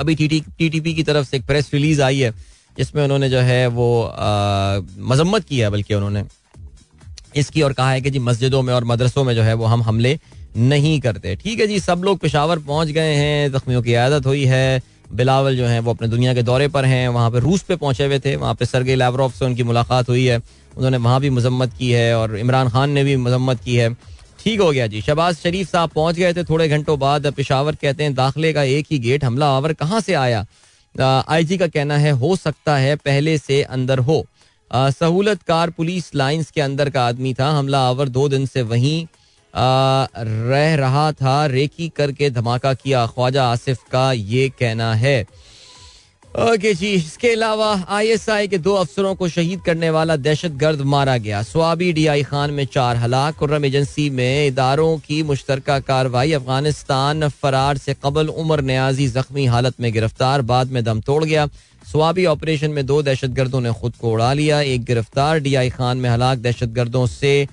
अभी टी टी पी की तरफ़ से एक प्रेस रिलीज़ आई है, जिसमें उन्होंने जो है वो मजम्मत की है, बल्कि उन्होंने इसकी और कहा है कि जी, मस्जिदों में और मदरसों में जो है वो हम हमले नहीं करते। ठीक है जी, सब लोग पेशावर पहुँच गए हैं, जख्मियों की आदत हुई है। बिलावल जो है, वो अपने दुनिया के दौरे पर हैं, वहाँ पे रूस पे पहुँचे हुए थे, वहाँ पे सरगे लैवरोफ से उनकी मुलाकात हुई है। उन्होंने वहाँ भी मजम्मत की है और इमरान खान ने भी मजम्मत की है। ठीक हो गया जी शबाज शरीफ साहब पहुँच गए थे थोड़े घंटों बाद। पेशावर कहते हैं, दाखिले का एक ही गेट, हमला आवर कहाँ से आया? आईजी का कहना है, हो सकता है, पहले से अंदर हो। सहूलत कार पुलिस लाइंस के अंदर का आदमी था, हमला आवर दो दिन से वहीं रह रहा था, रेकी करके धमाका किया। ख्वाजा आसिफ का ये कहना है। ओके जी, इसके अलावा आईएसआई के दो अफसरों को शहीद करने वाला दहशत गर्द मारा गया। स्वाबी डी आई खान में चार हलाक। कुर्रम एजेंसी में इदारों की मुश्तर कार्रवाई। अफ़गानिस्तान फरार से कबल उमर न्याजी जख्मी हालत में गिरफ़्तार, बाद में दम तोड़ गया। स्वाबी ऑपरेशन में दो दहशत गर्दों ने खुद को उड़ा लिया। एक गिरफ़्तार डी आई खान में हलाक। दहशत गर्दों से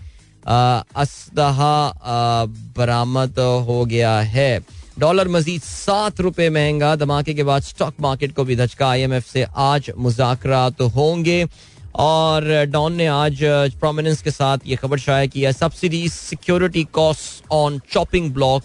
असदहा बरामद हो गया है। डॉलर मजीद सात रुपए महँगा। धमाके के बाद स्टॉक मार्केट को भी धचका। आईएमएफ से आज मुजाकर तो होंगे। और डॉन ने आज प्रोमिनेंस के साथ ये खबर शाया की है। Subsidy security cost on chopping block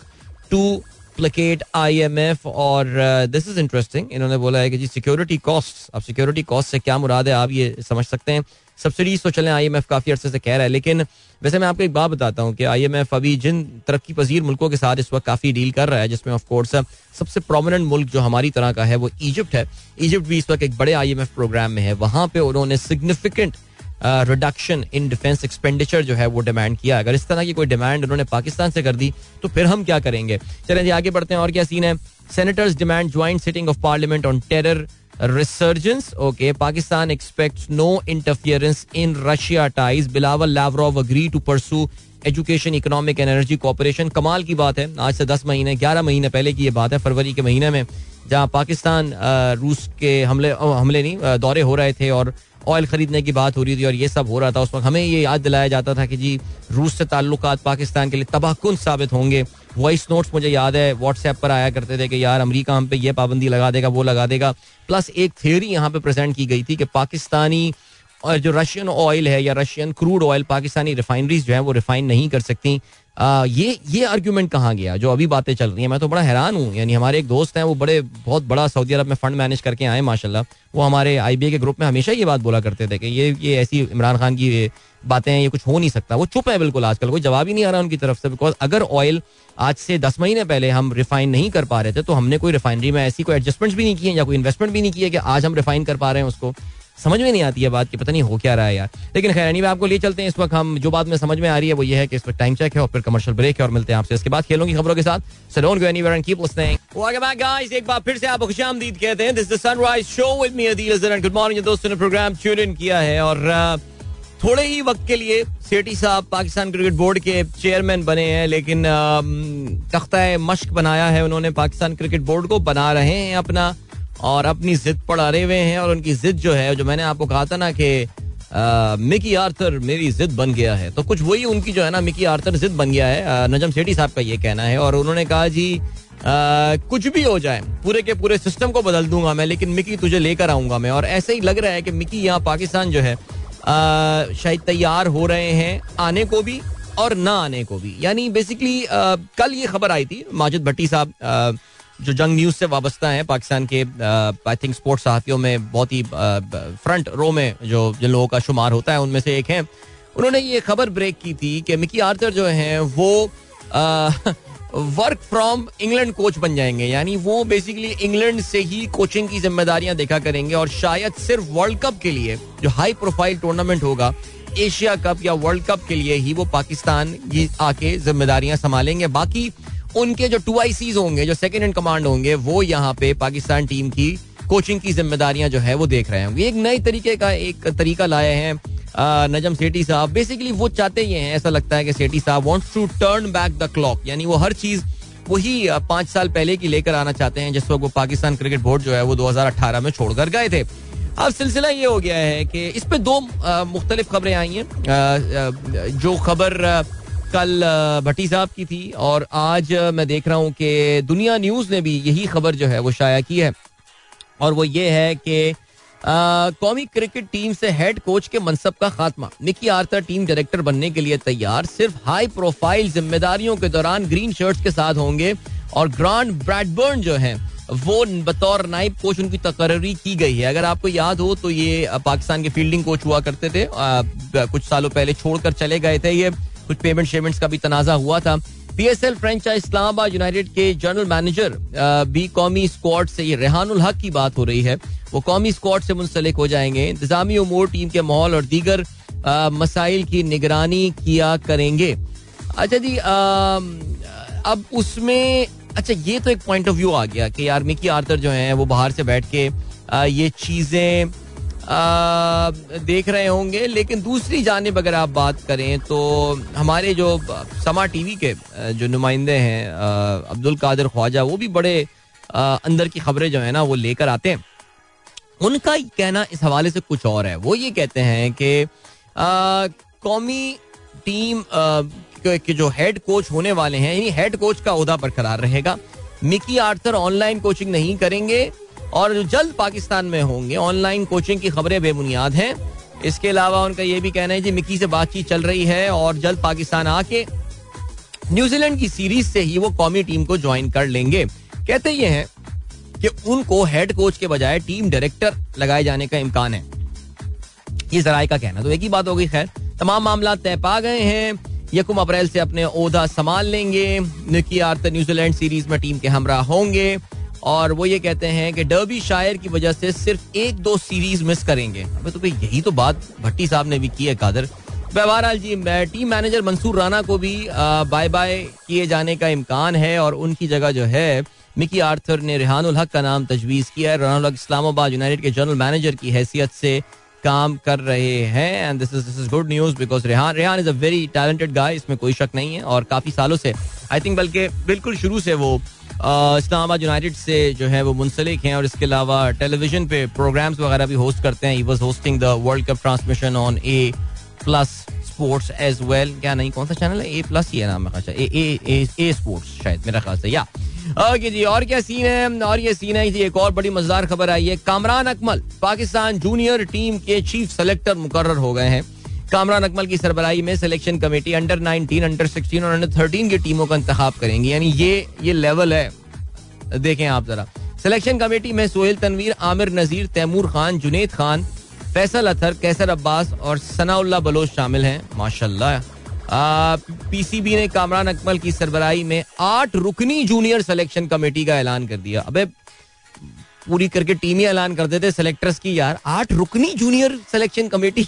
to placate IMF और दिस इज़ इंटरेस्टिंग इन्होंने बोला है कि जी सिक्योरिटी कॉस्ट अब सिक्योरिटी कॉस्ट से क्या मुराद है, आप ये समझ सकते हैं। सब्सिडीज तो चले आई एम एफ़ काफ़ी अरसे से कह रहा है, लेकिन वैसे मैं आपको एक बात बताता हूँ कि आई एम एफ़ अभी जिन तरक्की पजीर मुल्कों के साथ इस वक्त काफ़ी डील कर रहा है, जिसमें ऑफ़ कोर्स सबसे प्रोमिनेंट मुल्क जो हमारी तरह का है, वो इजिप्ट है। इजिप्ट भी इस वक्त एक बड़े आई एम एफ़ प्रोग्राम में है। वहाँ पर उन्होंने significant reduction in defence expenditure जो है वो डिमांड किया अगर इस तरह की कोई डिमांड उन्होंने पाकिस्तान से कर दी तो फिर हम क्या करेंगे? चलें जी, आगे बढ़ते हैं और क्या सीन है? Senators demand joint sitting of parliament on terror resurgence. Okay, Pakistan expects no interference in Russia ties. Bilawal Lavrov agree to pursue education economic energy cooperation कमाल की बात है आज से दस महीने ग्यारह महीने पहले की ये बात है फरवरी के महीने में जहाँ पाकिस्तान रूस के हमले हमले नहीं दौरे हो रहे थे और ऑयल खरीदने की बात हो रही थी और ये सब हो रहा था उस वक्त हमें ये याद दिलाया जाता था कि जी रूस से ताल्लुक पाकिस्तान के लिए तबाहकुन साबित होंगे वॉइस नोट्स मुझे याद है व्हाट्सएप पर आया करते थे कि यार अमरीका हम पे ये पाबंदी लगा देगा वो लगा देगा। प्लस एक थियोरी यहाँ पे प्रेजेंट की गई थी कि पाकिस्तानी और जो रशियन ऑयल है या Russian crude oil Pakistani refineries जो है वो रिफाइन नहीं कर सकती। आ, ये ये आर्ग्यूमेंट कहाँ गया? जो अभी बातें चल रही हैं मैं तो बड़ा हैरान हूँ। यानी हमारे एक दोस्त हैं वो बड़े बहुत बड़ा सऊदी अरब में फंड मैनेज करके आए माशाल्लाह। वो हमारे आईबीए के ग्रुप में हमेशा ये बात बोला करते थे कि ये ये ऐसी इमरान खान की बातें ये कुछ हो नहीं सकता। वो चुप है बिल्कुल आजकल, कोई जवाब ही नहीं आ रहा उनकी तरफ़ से बिकॉज़ अगर ऑयल आज से दस महीने पहले हम रिफाइन नहीं कर पा रहे थे तो हमने कोई रिफाइनरी में ऐसी कोई एडजस्टमेंट भी नहीं किए या कोई इन्वेस्टमेंट भी नहीं किया कि आज हम रिफाइन कर पा रहे हैं उसको। समझ में नहीं आती है बात कि पता नहीं हो क्या रहा है यार। लेकिन खैर नहीं आपको लिए चलते हैं इस वक्त हम, जो बात में समझ में आ रही है वो ये है कि इस वक्त टाइम चेक है और फिर कमर्शियल ब्रेक है और मिलते हैं आपसे। इसके बाद खेलों की खबरों के साथ। So don't go anywhere and keep listening welcome back guys एक बार फिर से आपको खुशामदीद कहते हैं। This the sunrise show with me Adeel good morning दोस्तों ने प्रोग्राम ट्यून इन किया है और थोड़े ही वक्त के लिए सेठी साहब पाकिस्तान क्रिकेट बोर्ड के चेयरमैन बने हैं लेकिन तख्ता मश्क बनाया है उन्होंने। पाकिस्तान क्रिकेट बोर्ड को बना रहे हैं अपना और अपनी जिद अड़े हुए हैं और उनकी जिद जो है जो मैंने आपको कहा था ना कि मिकी आर्थर मेरी जिद बन गया है। तो कुछ वही उनकी जो है ना मिकी आर्थर जिद बन गया है। नजम सेठी साहब का ये कहना है और उन्होंने कहा जी आ, कुछ भी हो जाए पूरे के पूरे सिस्टम को बदल दूँगा मैं लेकिन मिकी तुझे लेकर आऊँगा मैं। और ऐसे ही लग रहा है कि मिकी यहाँ पाकिस्तान जो है शायद तैयार हो रहे हैं आने को भी और ना आने को भी। यानी बेसिकली कल ये खबर आई थी, माजिद भट्टी साहब जो जंग न्यूज़ से वाबस्ता है पाकिस्तान के आई थिंक स्पोर्ट्स सहाफ़ियों में बहुत ही फ्रंट रो में जो, जिन लोगों का शुमार होता है, उनमें से एक है। उन्होंने ये खबर ब्रेक की थी कि मिकी आर्थर जो हैं वो वर्क फ्रॉम इंग्लैंड कोच बन जाएँगे। यानी वो बेसिकली इंग्लैंड से ही कोचिंग की जिम्मेदारियाँ देखा करेंगे और शायद सिर्फ़ वर्ल्ड कप के लिए जो हाई प्रोफ़ाइल टूर्नामेंट होगा एशिया कप या वर्ल्ड कप के लिए ही वो पाकिस्तान आके जिम्मेदारियाँ संभालेंगे। बाकी उनके जो टू आई होंगे, जो सेकेंड इन कमांड होंगे, वो यहाँ पे पाकिस्तान टीम की कोचिंग की जिम्मेदारियाँ जो है वो देख रहे होंगे एक नए तरीके का एक तरीका लाए हैं नजम सेठी साहब बेसिकली वो चाहते ही हैं, ऐसा लगता है कि सेठी साहब wants to turn back the clock यानी वो हर चीज़, वही पाँच साल पहले की लेकर आना चाहते हैं, जिस वक्त वो पाकिस्तान क्रिकेट बोर्ड जो है वो 2018 में छोड़कर गए थे। अब सिलसिला ये हो गया है कि इस पे दो मुख्तलिफ़ खबरें आई हैं। जो खबर कल भट्टी साहब की थी, और आज मैं देख रहा हूँ कि दुनिया न्यूज़ ने भी यही खबर जो है वो शाया की है। और वो ये है कि कौमी क्रिकेट टीम से हेड कोच के मनसब का खात्मा। निकी आर्थर टीम डायरेक्टर बनने के लिए तैयार। सिर्फ़ हाई प्रोफ़ाइल जिम्मेदारियों के दौरान ग्रीन शर्ट्स के साथ होंगे और ग्रांड ब्रैडबर्न जो है वो बतौर नाइब कोच उनकी तकर्री की गई है। अगर आपको याद हो तो ये पाकिस्तान के फील्डिंग कोच हुआ करते थे। आ, कुछ सालों पहले छोड़कर चले गए थे ये। कुछ पेमेंट शेमेंट्स का भी तनाजा हुआ था। पीएसएल फ्रेंचाइज इस्लामाबाद यूनाइटेड के जनरल मैनेजर बी कौमी स्क्वाड से ये रेहानुल हक की बात हो रही है। वो कौमी स्क्वाड से मुंसलिक हो जाएँगे। इंतजामी उमूर टीम के माहौल और दीगर मसाइल की निगरानी किया करेंगे। अच्छा जी अब उसमें अच्छा ये तो एक पॉइंट ऑफ़ व्यू आ गया कि यार मिकी आर्थर जो है, वो बाहर से बैठ के ये चीज़ें देख रहे होंगे, लेकिन दूसरी जानब अगर आप बात करें तो हमारे जो समा टीवी के जो नुमाइंदे हैं अब्दुल कादिर ख्वाजा, वो भी बड़े अंदर की खबरें जो है ना, वो लेकर आते हैं। उनका कहना इस हवाले से कुछ और है। वो ये कहते हैं कि कौमी टीम के जो हेड कोच होने वाले हैं, यानी हेड कोच का अहदा बरकरार रहेगा। मिकी आर्थर ऑनलाइन कोचिंग नहीं करेंगे। और जो जल्द पाकिस्तान में होंगे ऑनलाइन कोचिंग की खबरें बेबुनियाद हैं। इसके अलावा उनका यह भी कहना है जी मिकी से बातचीत चल रही है और जल्द पाकिस्तान आके न्यूजीलैंड की सीरीज़ से ही वो कौमी टीम को ज्वाइन कर लेंगे। कहते ये हैं कि उनको हेड कोच के बजाय टीम डायरेक्टर लगाए जाने का इम्कान है। ये जराए का कहना तो एक ही बात होगी खैर। तमाम मामला तय पा गए हैं। यकुम अप्रैल से अपने ओहदा संभाल लेंगे। निकी न्यूजीलैंड सीरीज़ में टीम के हमरा होंगे। और वो ये कहते हैं कि डर्बी शायर की वजह से सिर्फ़ एक दो सीरीज़ मिस करेंगे। अबे तो भाई यही तो बात भट्टी साहब ने भी की है, कादर। बहरहाल जी टीम मैनेजर मंसूर राना को भी बाय बाय किए जाने का इम्कान है और उनकी जगह जो है मिकी आर्थर ने रेहानुल हक का नाम तजवीज किया है। रेहानुल हक इस्लामाबाद यूनाइटेड के जनरल मैनेजर की हैसियत से काम कर रहे हैं। And this is this is good news because Rehan Rehan is a very talented guy इसमें कोई शक नहीं है और काफ़ी सालों से आई थिंक बल्कि बिल्कुल शुरू से वो इस्लामाबाद यूनाइटेड से जो है वो मुंसलिक हैं और इसके अलावा टेलीविज़न पे प्रोग्राम्स वगैरह भी होस्ट करते हैं। He was hosting the World Cup transmission on A plus sports as well क्या नहीं, कौन सा चैनल है? ए प्लस ये नाम है ए ए ए स्पोर्ट्स शायद मेरा ख्याल से, या। ओके जी, और क्या सीन है? और ये सीन है एक और बड़ी मज़ेदार खबर आई है। कामरान अकमल, पाकिस्तान जूनियर टीम के चीफ सेलेक्टर मुकर्र हो गए हैं। कामरान अकमल की सरबराही में सिलेक्शन कमेटी अंडर 19, अंडर 16 और अंडर 13 की टीमों का इंतखाब करेंगी। यानी ये ये लेवल है। देखें आप जरा। सिलेक्शन कमेटी में सोहेल तनवीर आमिर नजीर तैमूर खान जुनेद खान फैसल अथर कैसर अब्बास और सनाउल्ला बलोच शामिल हैं। माशाल्लाह। पीसीबी ने कामरान अकमल की सरबराही में आठ रुकनी जूनियर सिलेक्शन कमेटी का ऐलान कर दिया। अबे पूरी करके टीम ही ऐलान कर देते सिलेक्टर्स की यार। आठ रुकनी जूनियर सिलेक्शन कमेटी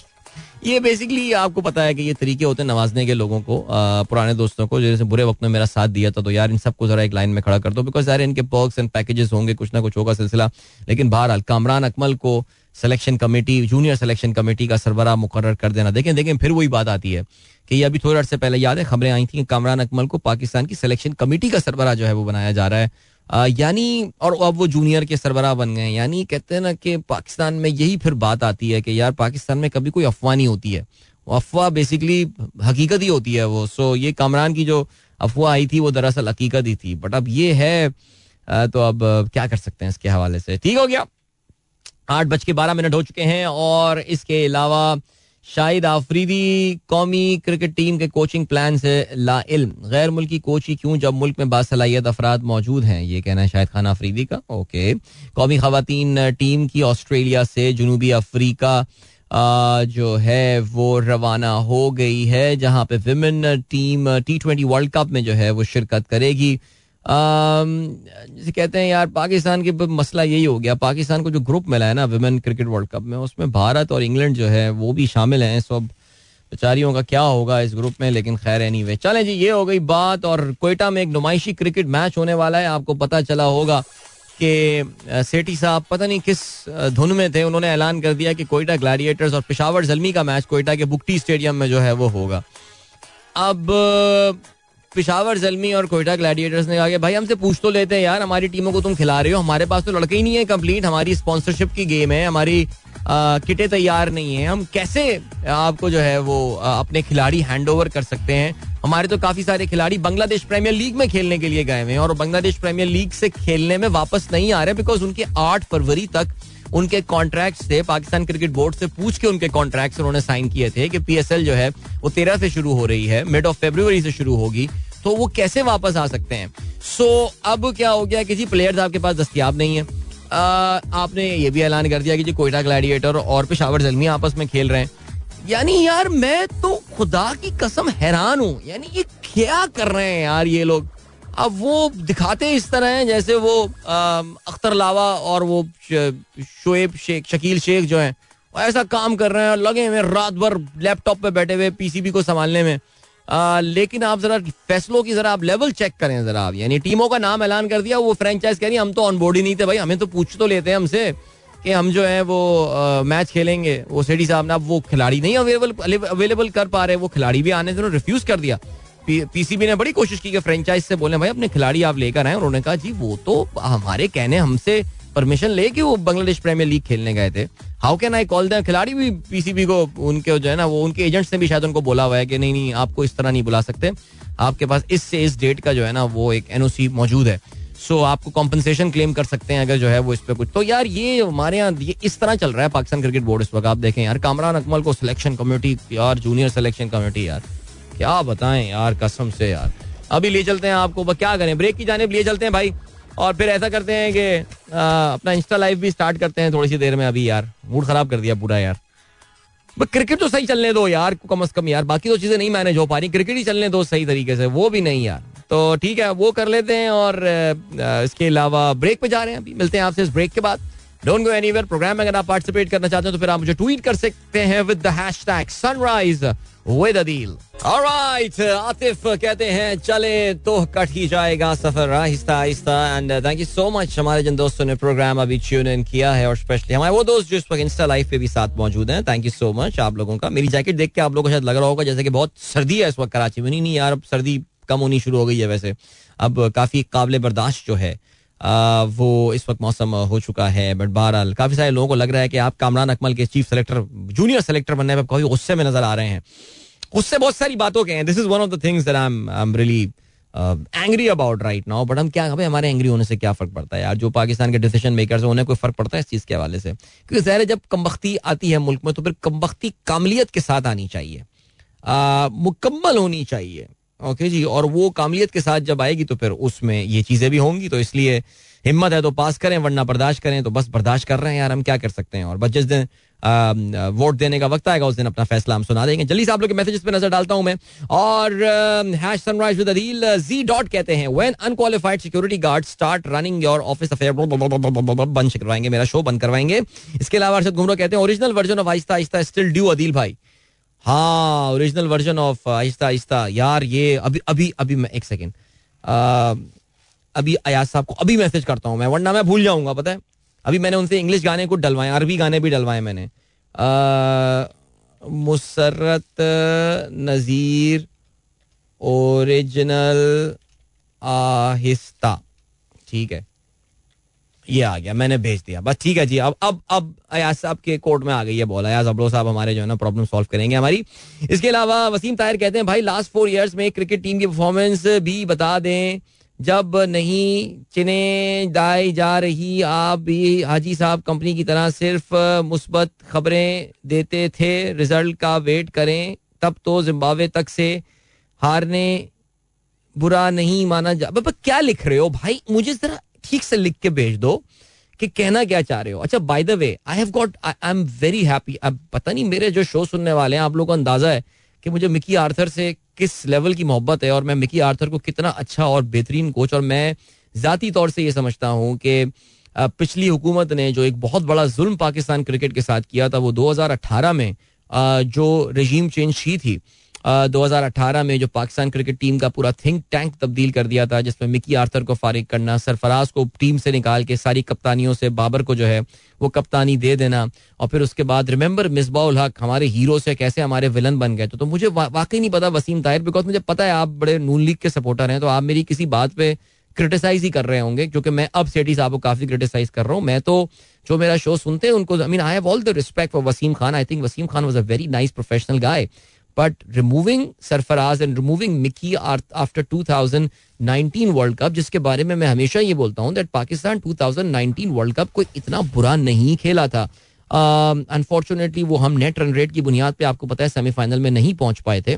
ये बेसिकली आपको पता है कि ये तरीके होते हैं नवाजने के लोगों को आ, पुराने दोस्तों को जैसे बुरे वक्त में मेरा साथ दिया था तो यार इन सबको जरा एक लाइन में खड़ा कर दो बिकॉज़ यार इनके पर्क्स एंड पैकेजेस होंगे कुछ ना कुछ होगा सिलसिला। लेकिन बहरहाल कामरान अकमल को selection committee junior selection committee का सरबरा मुकर कर देना। देखें देखें फिर वही बात आती है कि ये अभी थोड़े अर्से पहले याद है खबरें आई थी कामरान अकमल को पाकिस्तान की सिलेक्शन कमेटी का सरबरा जो है वो बनाया जा रहा है। यानी, और अब वो जूनियर के सरबरा बन गए यानी कहते हैं ना कि पाकिस्तान में यही फिर बात आती है कि यार, पाकिस्तान में कभी कोई अफवाह नहीं होती है। वो अफवाह बेसिकली हकीकत ही होती है वो। सो ये कामरान की जो अफवाह आई थी, वो दरअसल हकीकत ही थी। बट अब ये है तो अब क्या कर सकते हैं इसके हवाले से? ठीक हो गया। आठ बज के बारह मिनट हो चुके हैं और इसके अलावा शाहिद आफरीदी कौमी क्रिकेट टीम के कोचिंग प्लान से ला गैर मुल्की कोच ही क्यों जब मुल्क में बासलाहियत अफराद मौजूद हैं? ये कहना है शाहिद खान आफरीदी का। ओके। कौमी खातन टीम की ऑस्ट्रेलिया से जनूबी अफ्रीका जो है, वो रवाना हो गई है, जहाँ पे women team T twenty World Cup में जो है वो शिरकत करेगी। जैसे कहते हैं यार, पाकिस्तान के मसला यही हो गया। पाकिस्तान को जो ग्रुप मिला है ना विमेन क्रिकेट वर्ल्ड कप में, उसमें भारत और इंग्लैंड जो है, वो भी शामिल हैं। सब बेचारियों का क्या होगा इस ग्रुप में, लेकिन खैर एनी वे चलें जी, ये हो गई बात और कोयटा में एक नुमाइशी क्रिकेट मैच होने वाला है। आपको पता चला होगा कि सेठी साहब पता नहीं किस धुन में थे। उन्होंने ऐलान कर दिया कि कोयटा ग्लैडिएटर्स और पिशावर जलमी का मैच कोयटा के बुकटी स्टेडियम में जो है, वो होगा। अब पिशावर, जलमी और कोयटा ग्लैडिएटर्स ने कहा कि भाई, हमसे पूछ तो लेते हैं, यार, हमारी टीमों को तुम खिला रहे हो, हमारे पास तो लड़के ही नहीं है कंप्लीट हमारी स्पॉन्सरशिप की गेम है, हमारी किटे तैयार नहीं है, हम कैसे आपको जो है वो अपने खिलाड़ी हैंड ओवर कर सकते हैं? हमारे तो काफ़ी सारे खिलाड़ी बांग्लादेश प्रीमियर लीग में खेलने के लिए गए हुए हैं और बांग्लादेश प्रीमियर लीग से खेलने में वापस नहीं आ रहे बिकॉज़ उनके आठ फरवरी तक उनके कॉन्ट्रैक्ट थे पाकिस्तान क्रिकेट बोर्ड से पूछ के उनके कॉन्ट्रैक्ट उन्होंने साइन किए थे कि पीएसएल जो है वो तेरह से शुरू हो रही है मिड ऑफ़ फेब्रुवरी से शुरू होगी तो वो कैसे वापस आ सकते हैं? सो so, अब क्या हो गया किसी प्लेयर्स आपके पास दस्तियाब नहीं है। आ, आपने ये भी ऐलान कर दिया कि जी कोयटा ग्लैडिएटर और पिशावर जलमी आपस में खेल रहे हैं। यानी यार मैं तो खुदा की कसम हैरान हूँ। यानी ये क्या कर रहे हैं यार ये लोग? अब वो दिखाते इस तरह हैं जैसे वो अख्तर लावा और वो शोएब शेख शकील शेख जो हैं ऐसा काम कर रहे हैं और लगे हुए रात भर लैपटॉप पे बैठे हुए पीसीबी को संभालने में। आ, लेकिन आप जरा फैसलों की जरा आप लेवल चेक करें जरा आप यानी टीमों का नाम ऐलान कर दिया वो फ्रेंचाइज कह रही हम तो ऑन बोर्ड ही नहीं थे भाई हमें तो पूछ तो लेते हैं हमसे कि हम जो है वो आ, मैच खेलेंगे। वो सेठी साहब ने अब वो खिलाड़ी नहीं अवेलेबल अवेलेबल कर पा रहे वो खिलाड़ी भी आने से रिफ्यूज कर दिया। पीसीबी ने बड़ी कोशिश की कि फ्रेंचाइज से बोले भाई अपने खिलाड़ी आप लेकर आए। उन्होंने कहा जी वो तो हमारे कहने हमसे परमिशन ले कि वो बांग्लादेश प्रीमियर लीग खेलने गए थे। How can I call the खिलाड़ी? भी पीसीबी को उनके जो है ना वो उनके एजेंट्स ने भी शायद उनको बोला हुआ है कि नहीं नहीं आपको इस तरह नहीं बुला सकते। आपके पास इस से इस डेट का जो है ना वो एक एनओसी मौजूद है। सो so, आपको कॉम्पनसेशन क्लेम कर सकते हैं अगर जो है वो इस पे कुछ। तो यार ये हमारे यहाँ ये इस तरह चल रहा है पाकिस्तान क्रिकेट बोर्ड इस वक्त। आप देखें यार कामरान अकमल को सिलेक्शन कमेटी यार जूनियर सिलेक्शन कमेटी यार। क्या बताएँ यार, कसम से यार। अभी ले चलते हैं आपको क्या करें ब्रेक की जाने लिए चलते हैं भाई। और फिर ऐसा करते हैं कि अपना इंस्टा लाइव भी स्टार्ट करते हैं थोड़ी सी देर में अभी यार। मूड खराब कर दिया पूरा यार। क्रिकेट तो सही चलने दो यार, कम अज कम यार। बाकी तो चीज़ें नहीं मैनेज हो पा रही। क्रिकेट ही चलने दो सही तरीके से, वो भी नहीं यार। तो ठीक है, वो कर लेते हैं और इसके अलावा ब्रेक पे जा रहे हैं अभी। मिलते हैं आपसे इस ब्रेक के बाद। डोंट गो एनीवेयर प्रोग्राम में अगर आप पार्टिसिपेट करना चाहते हैं तो फिर आप मुझे ट्वीट कर सकते हैं with the hashtag sunrise with Adeel alright Atif कहते हैं, चले तो कट ही जाएगा सफ़र. आहिस्ता आहिस्ता and thank you so much हमारे जिन दोस्तों ने प्रोग्राम अभी ट्यून इन किया है और स्पेशली हमारे वो दोस्त जो इस वक्त इंस्टा लाइव पे भी साथ मौजूद हैं थैंक यू सो मच आप लोगों का। मेरी जैकेट देख के आप लोगों को शायद लग रहा होगा जैसे कि बहुत सर्दी है इस वक्त कराची में। नहीं नहीं यार, अब सर्दी कम होनी शुरू हो गई है वैसे। अब काफ़ी काबिल बर्दाश्त जो है वो इस वक्त मौसम हो चुका है, बट बहरहाल काफ़ी सारे लोगों को लग रहा है कि आप कामरान अकमल के चीफ सेलेक्टर, जूनियर सेलेक्टर बनने में काफ़ी गुस्से में नज़र आ रहे हैं। उससे बहुत सारी बातों के हैं। This is one of the things that I am I am really angry about right now but हम क्या, भाई हमारे एंग्री होने से क्या फ़र्क पड़ता है यार? जो पाकिस्तान के डिसीज़न मेकर्स उन्हें कोई फ़र्क पड़ता है इस चीज़ के हवाले से? क्योंकि जहर जब कमबख्ती आती है मुल्क में तो फिर कमबख्ती कामलियत के साथ आनी चाहिए। मुकम्मल होनी चाहिए। ओके जी, और वो कामलियत के साथ जब आएगी तो फिर उसमें ये चीज़ें भी होंगी तो इसलिए हिम्मत है तो पास करें, वरना बर्दाश्त करें तो बस बर्दाश्त कर रहे हैं यार, हम क्या कर सकते हैं? और बस जिस दिन वोट देने का वक्त आएगा, उस दिन अपना फैसला हम सुना देंगे। जल्दी से आप लोग के मैसेजेस पे नज़र डालता हूँ मैं। और hash sunrise with Adeel ji dot कहते हैं when unqualified security guard start running your office affair बंद करवाएँगे, मेरा शो बंद करवाएँगे। इसके अलावा अर्षद घुमरो कहते हैं original version of Aahista Aahista still due Adeel भाई। हाँ original version of Aahista Aahista. यार, ये, अभी अभी अभी मैं, एक सेकेंड अभी अयाज साहब को अभी मैसेज करता हूँ मैं, वरना मैं भूल जाऊँगा, पता है? अभी मैंने उनसे इंग्लिश गाने को डलवाए, अरबी गाने भी डलवाए मैंने। मुसरत, नज़ीर ओरिजिनल आहिस्ता। ठीक है। ये आ गया, मैंने भेज दिया। बस ठीक है जी, अब अब अब अयाज साहब के कोर्ट में आ गई है बोला। अयाज अबलो साहब हमारे जो है ना प्रॉब्लम सॉल्व करेंगे हमारी। इसके अलावा वसीम ताहिर कहते हैं, भाई लास्ट फोर इयर्स में क्रिकेट टीम की परफॉर्मेंस भी बता दें। जब नहीं चिने दाई जा रही, आप भी हाजी साहब कंपनी की तरह सिर्फ़ मुस्बत खबरें देते थे रिज़ल्ट का वेट करें, तब तो जिम्बावे तक से हारने बुरा नहीं माना जा क्या लिख रहे हो भाई? मुझे जरा ठीक से लिख के भेज दो कि कहना क्या चाह रहे हो। अच्छा by the way I have got I am very happy अब पता नहीं, मेरे जो शो सुनने वाले हैं, आप लोगों को अंदाज़ा है कि मुझे मिकी आर्थर से किस लेवल की मोहब्बत है और मैं मिकी आर्थर को कितना अच्छा और बेहतरीन कोच और मैं ज़ाती तौर से ये समझता हूँ कि पिछली हुकूमत ने जो एक बहुत बड़ा जुल्म पाकिस्तान क्रिकेट के साथ किया था, वो 2018 में जो रजीम चेंज की थी 2018 में जो पाकिस्तान क्रिकेट टीम का पूरा थिंक टैंक तब्दील कर दिया था जिसमें मिकी आर्थर को फारिग करना सरफराज को टीम से निकाल के सारी कप्तानियों से बाबर को जो है वो कप्तानी दे देना और फिर उसके बाद रिमेंबर मिसबाउल हक हमारे हीरो से कैसे हमारे विलन बन गए तो, तो मुझे वाकई नहीं पता वसीम ताहिर बिकॉज़ मुझे पता है आप बड़े नून लीग के सपोर्टर हैं तो आप मेरी किसी बात पे क्रिटिसाइज ही कर रहे होंगे क्योंकि मैं अब सेठी साहब को काफ़ी क्रिटिसाइज कर रहा हूँ। मैं तो जो मेरा शो सुनते हैं उनको I mean I have all the respect for Wasim Khan. I think Wasim Khan was a very nice professional guy but removing Sarfaraz and removing Mickey after 2019 World Cup जिसके बारे में मैं हमेशा ये बोलता हूँ दैट पाकिस्तान 2019 वर्ल्ड कप कोई इतना बुरा नहीं खेला था। अनफॉर्चुनेटली uh, वो हम नेट रन रेट की बुनियाद पे आपको पता है सेमीफाइनल में नहीं पहुँच पाए थे।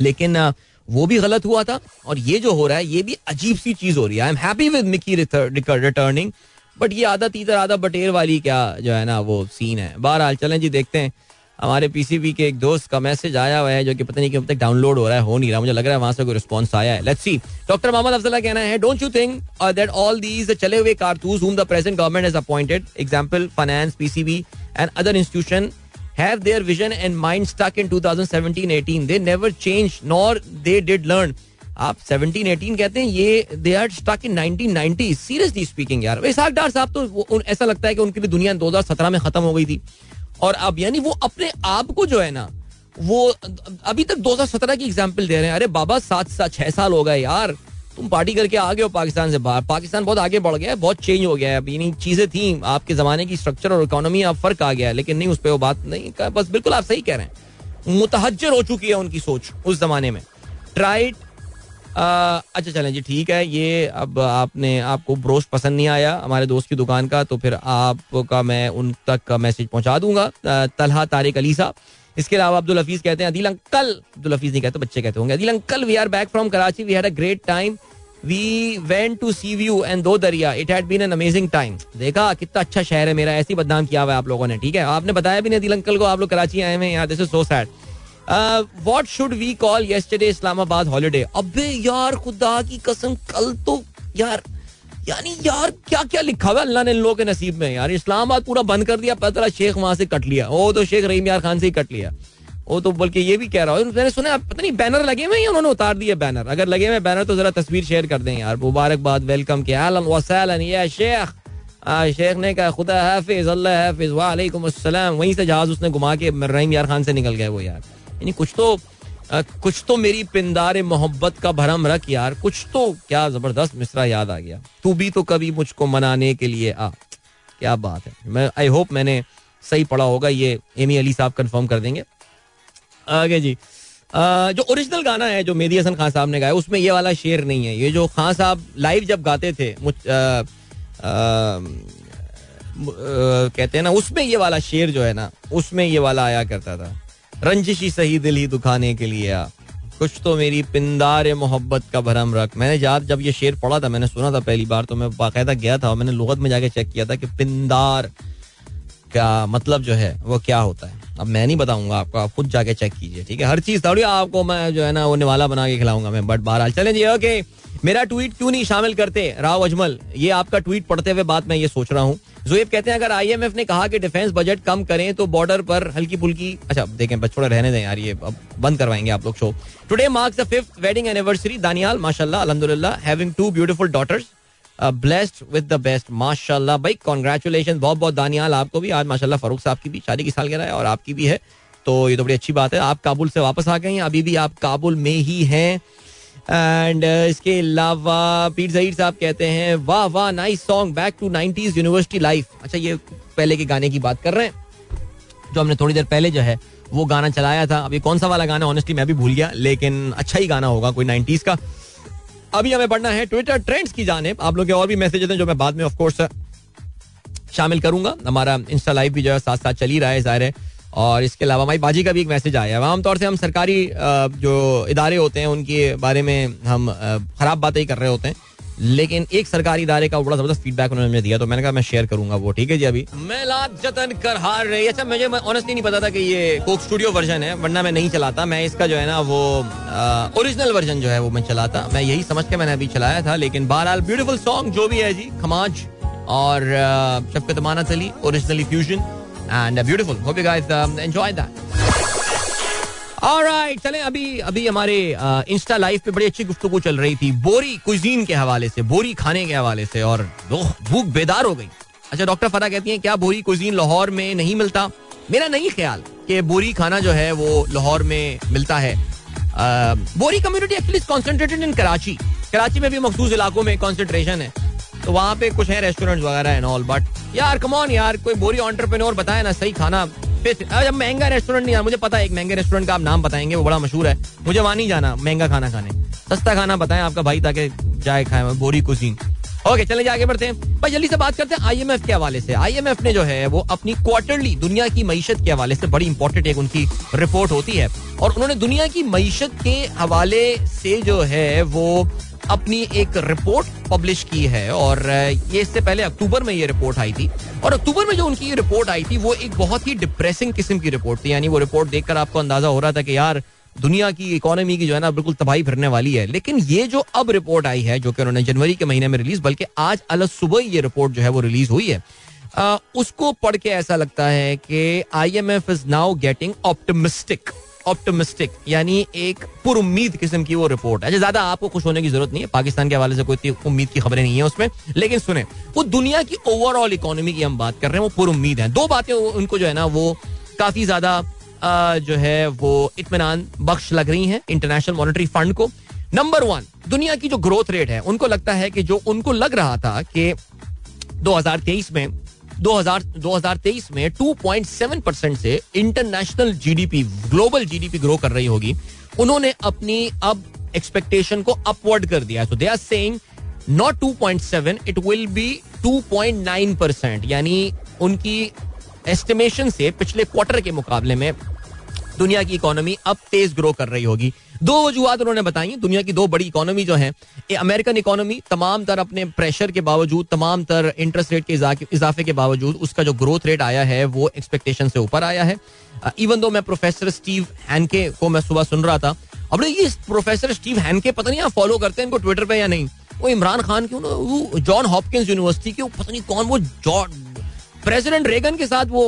लेकिन uh, वो भी गलत हुआ था और ये जो हो रहा है ये भी अजीब सी चीज़ हो रही है। I am happy with Mickey returning but ये आधा तीतर आधा बटेर वाली क्या जो है ना वो सीन है। बहरहाल चलें जी देखते हैं। हमारे पीसीबी के एक दोस्त का मैसेज आया हुआ है जो कि पता नहीं कब तक डाउनलोड हो रहा है, हो नहीं रहा। मुझे लग रहा है वहाँ से कोई रिस्पॉन्स आया है। Let's see doctor Mohammad Afzala कहना है don't you think that all these चले हुए कारतूस whom the present government has appointed example finance PCB and other institution have their vision and mind stuck in 2017-18. They never changed, nor they did learn. आप 17 18 कहते हैं, ये they are stuck in 1990 seriously speaking यार इसाक डार साहब तो ऐसा लगता है कि उनकी भी दुनिया 2017 में खत्म हो गई थी। और अब यानी वो अपने आप को जो है ना, वो, अभी तक 2017 की एग्जांपल दे रहे हैं। अरे बाबा, सात सात छह साल हो गए यार। तुम पार्टी करके आ गए हो पाकिस्तान से बाहर। पाकिस्तान बहुत आगे बढ़ गया है, बहुत चेंज हो गया है। अभी यानी चीज़ें थी, आपके जमाने की स्ट्रक्चर और इकोनॉमी अब फ़र्क आ गया है। लेकिन नहीं, उस पर वो बात नहीं, बस बिल्कुल आप सही कह रहे हैं। मुतहजर हो चुकी है उनकी सोच उस जमाने में। ट्राइड अच्छा चलें जी, ठीक है। ये अब आपने, आपको ब्रोस्ट पसंद नहीं आया हमारे दोस्त की दुकान का तो फिर आपका मैं उन तक मैसेज पहुँचा दूँगा। तलहा तारिक अली साहब। इसके अलावा अब्दुल हफीज कहते हैं, अदिल अंकल, अब्दुल हफीज नहीं कहते, बच्चे कहते होंगे, Adil uncle we are back from Karachi we had a great time we went to see view and Do Darya it had been an amazing time देखा, कितना अच्छा शहर है मेरा, ऐसी बदनाम किया हुआ है आप लोगों ने, ठीक है? आपने बताया भी नहीं अदिल अंकल को, आप लोग कराची आए हुए यार this is so sad what should we call yesterday Islamabad holiday अबे यार, खुदा की कसम, कल तो यार, यानी यार क्या क्या लिखा हुआ अल्लाह ने लोगों के नसीब में? यार, इस्लामाबाद पूरा बंद कर दिया, पता शेख वहाँ से कट लिया। वो तो शेख रहीम यार खान से ही कट लिया। वो तो बल्कि ये भी कह रहा हूँ, मैंने सुना पता नहीं बैनर लगे हुए उन्होंने उतार दिए बैनर अगर लगे हुए बैनर तो जरा तस्वीर शेयर कर दें यार। मुबारकबाद वेलकम के आलम वसैलन या शेख। शेख ने कहा, खुदा हाफिज, अल्लाह हाफिज, वालेकुम अस्सलाम। वहीं से जहाज़ उसने घुमा के रहीम यार खान से निकल गए वो यार। यानी कुछ तो कुछ तो मेरी पिंदार मोहब्बत का भरम रख यार कुछ तो क्या ज़बरदस्त मिसरा याद आ गया। तू भी तो कभी मुझको मनाने के लिए आ। क्या बात है। मैं आई होप मैंने सही पढ़ा होगा ये एमी अली साहब कंफर्म कर देंगे। आगे जी। आ, जो ओरिजिनल गाना है जो मेदी हसन खान साहब ने गाया उसमें ये वाला शेर नहीं है। ये जो खान साहब लाइव जब गाते थे मुझ आ, आ, कहते हैं ना उसमें ये वाला शेर जो है ना उसमें ये वाला आया करता था। रंजिशी सही दिल ही दुखाने के लिए आ। कुछ तो मेरी पिंदार मोहब्बत का भरम रख। मैंने याद जब ये शेर पढ़ा था, मैंने सुना था पहली बार तो मैं बाकायदा गया था मैंने लुगत में जाके चेक किया था कि पिंदार का मतलब जो है, वो क्या होता है। अब मैं नहीं बताऊँगा आपको, आप खुद जाके चेक कीजिए, ठीक है? हर चीज़ थोड़ी आपको मैं जो है ना, वो निवाला बना के खिलाऊँगा मैं बट बहरहाल, चलें जी ओके मेरा ट्वीट क्यों नहीं शामिल करते? राव अजमल, ये आपका ट्वीट पढ़ते हुए बात मैं ये सोच रहा हूँ। जोएब कहते हैं, अगर आईएमएफ ने कहा कि डिफेंस बजट कम करें तो बॉर्डर पर हल्की फुल्की अच्छा देखें बच्चों रहने दें यार, ये अब बंद करवाएँगे आप लोग show today marks the fifth wedding anniversary Daniyal, माशाल्लाह, अल्हम्दुलिल्लाह having two beautiful daughters blessed with the best माशाल्लाह, भाई कॉन्ग्रेचुलेशन बहुत बहुत दानियाल, आपको भी, आज माशाल्लाह फरूख साहब की भी शादी की सालगिरह है और आपकी भी है तो ये तो बड़ी अच्छी बात है, आप काबुल से वापस आ गए हैं, अभी भी आप काबुल में ही हैं। एंड uh, इसके अलावा पीर जहीर साहब कहते हैं वाह वाह nice song back to nineties university life अच्छा ये पहले के गाने की बात कर रहे हैं। जो हमने थोड़ी देर पहले जो है वो गाना चलाया था। अभी कौन सा वाला गाना ऑनेस्टली मैं भी भूल गया लेकिन अच्छा ही गाना होगा कोई नाइनटीज का। अभी हमें पढ़ना है ट्विटर ट्रेंड्स की जाने आप लोग के और भी मैसेजेस हैं जो मैं बाद में ऑफकोर्स शामिल करूँगा। हमारा इंस्टा लाइव भी जो है साथ साथ चल ही रहा है ज़ाहिर है। और इसके अलावा हमारी बाजी का भी एक मैसेज आया है। आमतौर से हम सरकारी जो इदारे होते हैं, उनके बारे में हम खराब बातें ही कर रहे होते हैं। लेकिन एक सरकारी इदारे का बड़ा ज़बरदस्त फीडबैक उन्होंने दिया तो मैंने कहा मैं शेयर करूँगा वो, ठीक है जी अभी? मैं मेलाद जतन कर हार रही अच्छा मुझे ऑनेस्टली नहीं पता था कि ये कोक स्टूडियो वर्जन है, वरना मैं नहीं चलाता। मैं इसका जो है ना, वो ओरिजिनल वर्जन जो है, वो मैं चलाता। मैं यही समझ के मैंने अभी चलाया था, लेकिन बहरहाल ब्यूटीफुल सॉन्ग जो भी है जी, खमाज और शफकत माना Ali originally fusion and beautiful hope you guys enjoy that alright चले, अभी अभी हमारे इंस्टा लाइव पे बड़ी अच्छी गुफ्तगू चल रही थी, बोरी कुजीन के हवाले से, बोरी खाने के हवाले से, और भूख बेदार हो गई। अच्छा डॉक्टर फरा कहती हैं, क्या बोरी कुजीन लाहौर में नहीं मिलता? मेरा नहीं ख्याल कि बोरी खाना जो है, वो लाहौर में मिलता है। Bohri community actually concentrated in Karachi. Karachi में भी मखसूस इलाकों में कॉन्सेंट्रेशन है। तो वहाँ पे कुछ है रेस्टोरेंट वगैरह एंड ऑल बट यार कमॉन यार, कोई बोरी ऑन्टरप्रेन्योर बताए ना सही खाना। अब महँगा रेस्टोरेंट नहीं मुझे पता है एक महँगे रेस्टोरेंट का आप नाम बताएँगे, वो बड़ा मशहूर है। मुझे वहाँ नहीं जाना, महँगा खाना खाने। सस्ता खाना बताएँ आपका भाई ताकि जाए खाए बोरी कुजीन ओके चले आगे बढ़ते हैं। भाई, जल्दी से बात करते हैं आईएमएफ के हवाले से। आईएमएफ ने जो है, वो अपनी क्वार्टरली दुनिया की मीशत के हवाले से बड़ी इंपॉर्टेंट एक उनकी रिपोर्ट होती है। और उन्होंने दुनिया की मीशत के हवाले से जो है, वो अपनी एक रिपोर्ट पब्लिश की है और ये इससे पहले अक्टूबर में ये रिपोर्ट आई थी और अक्टूबर में जो उनकी ये रिपोर्ट आई थी, वो एक बहुत ही डिप्रेसिंग किस्म की रिपोर्ट थी। यानी वो रिपोर्ट देखकर आपको अंदाज़ा हो रहा था कि यार, दुनिया की इकोनॉमी की जो है ना, बिल्कुल तबाही फिरने वाली है। लेकिन ये जो अब रिपोर्ट आई है, जो कि उन्होंने जनवरी के महीने में रिलीज़ बल्कि आज अलग सुबह ये रिपोर्ट जो है वो रिलीज़ हुई है उसको पढ़ के ऐसा लगता है कि I M F is now getting optimistic optimistic यानी एक पुर उम्मीद किस्म की वो रिपोर्ट है ज़्यादा आपको खुश होने की ज़रूरत नहीं है। पाकिस्तान के हवाले से कोई उम्मीद की खबरें नहीं है उसमें, लेकिन सुने, वो दुनिया की ओवरऑल इकोनॉमी की हम बात कर रहे हैं, वो पुर उम्मीद है। दो बातें उनको जो है ना, वो काफ़ी ज़्यादा जो है, वो इतमान बख्श लग रही हैं इंटरनेशनल मॉनिटरी फंड को। नंबर वन दुनिया की जो ग्रोथ रेट है, उनको लगता है कि जो उनको लग रहा था कि 2023 में 2000 2023 में 2.7 परसेंट से international GDP global GDP grow कर रही होगी। उन्होंने अपनी अब एक्सपेक्टेशन को अपवर्ड कर दिया so they are saying not 2.7 it will be 2.9 percent यानी उनकी एस्टिमेशन से पिछले क्वार्टर के मुकाबले में दुनिया की इकोनॉमी अब तेज ग्रो कर रही होगी। दो वजूहत उन्होंने बताई दुनिया की दो बड़ी इकोनॉमी जो है अमेरिकन इकोनॉमी, तमाम तर अपने प्रेशर के बावजूद, तमाम तर इंटरेस्ट रेट के इजाफे के बावजूद, उसका जो ग्रोथ रेट आया है, वो एक्सपेक्टेशन से ऊपर आया है। इवन दो मैं प्रोफेसर स्टीव हैनके को मैं सुबह सुन रहा था, अब ये प्रोफेसर स्टीव हैनके पता नहीं आप फॉलो करते हैं इनको ट्विटर पे या नहीं? वो इमरान खान क्यों ना, वो जॉन हॉपकिंस यूनिवर्सिटी के पता नहीं कौन वो प्रेसिडेंट रेगन के साथ वो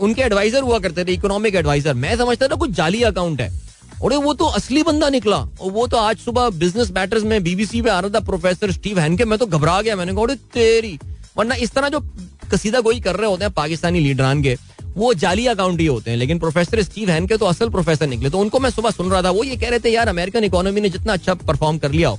उनके एडवाइजर हुआ करते थे इकोनॉमिक एडवाइजर मैं समझता था कुछ जाली अकाउंट है। और वो तो असली बंदा निकला। और वो तो आज सुबह बिज़नेस मैटर्स में बीबीसी पे आ रहा था प्रोफेसर स्टीव हैनके मैं तो घबरा गया। मैंने कहा तेरी। वरना इस तरह जो कसीदा गोई कर रहे होते हैं, पाकिस्तानी लीडरान के, वो जाली अकाउंट ही होते हैं। लेकिन प्रोफेसर स्टीव हैनके तो असल प्रोफेसर निकले। तो उनको मैं सुबह सुन रहा था। वो ये कह रहे थे, यार अमेरिकन इकोनॉमी ने जितना अच्छा परफॉर्म कर लिया हो।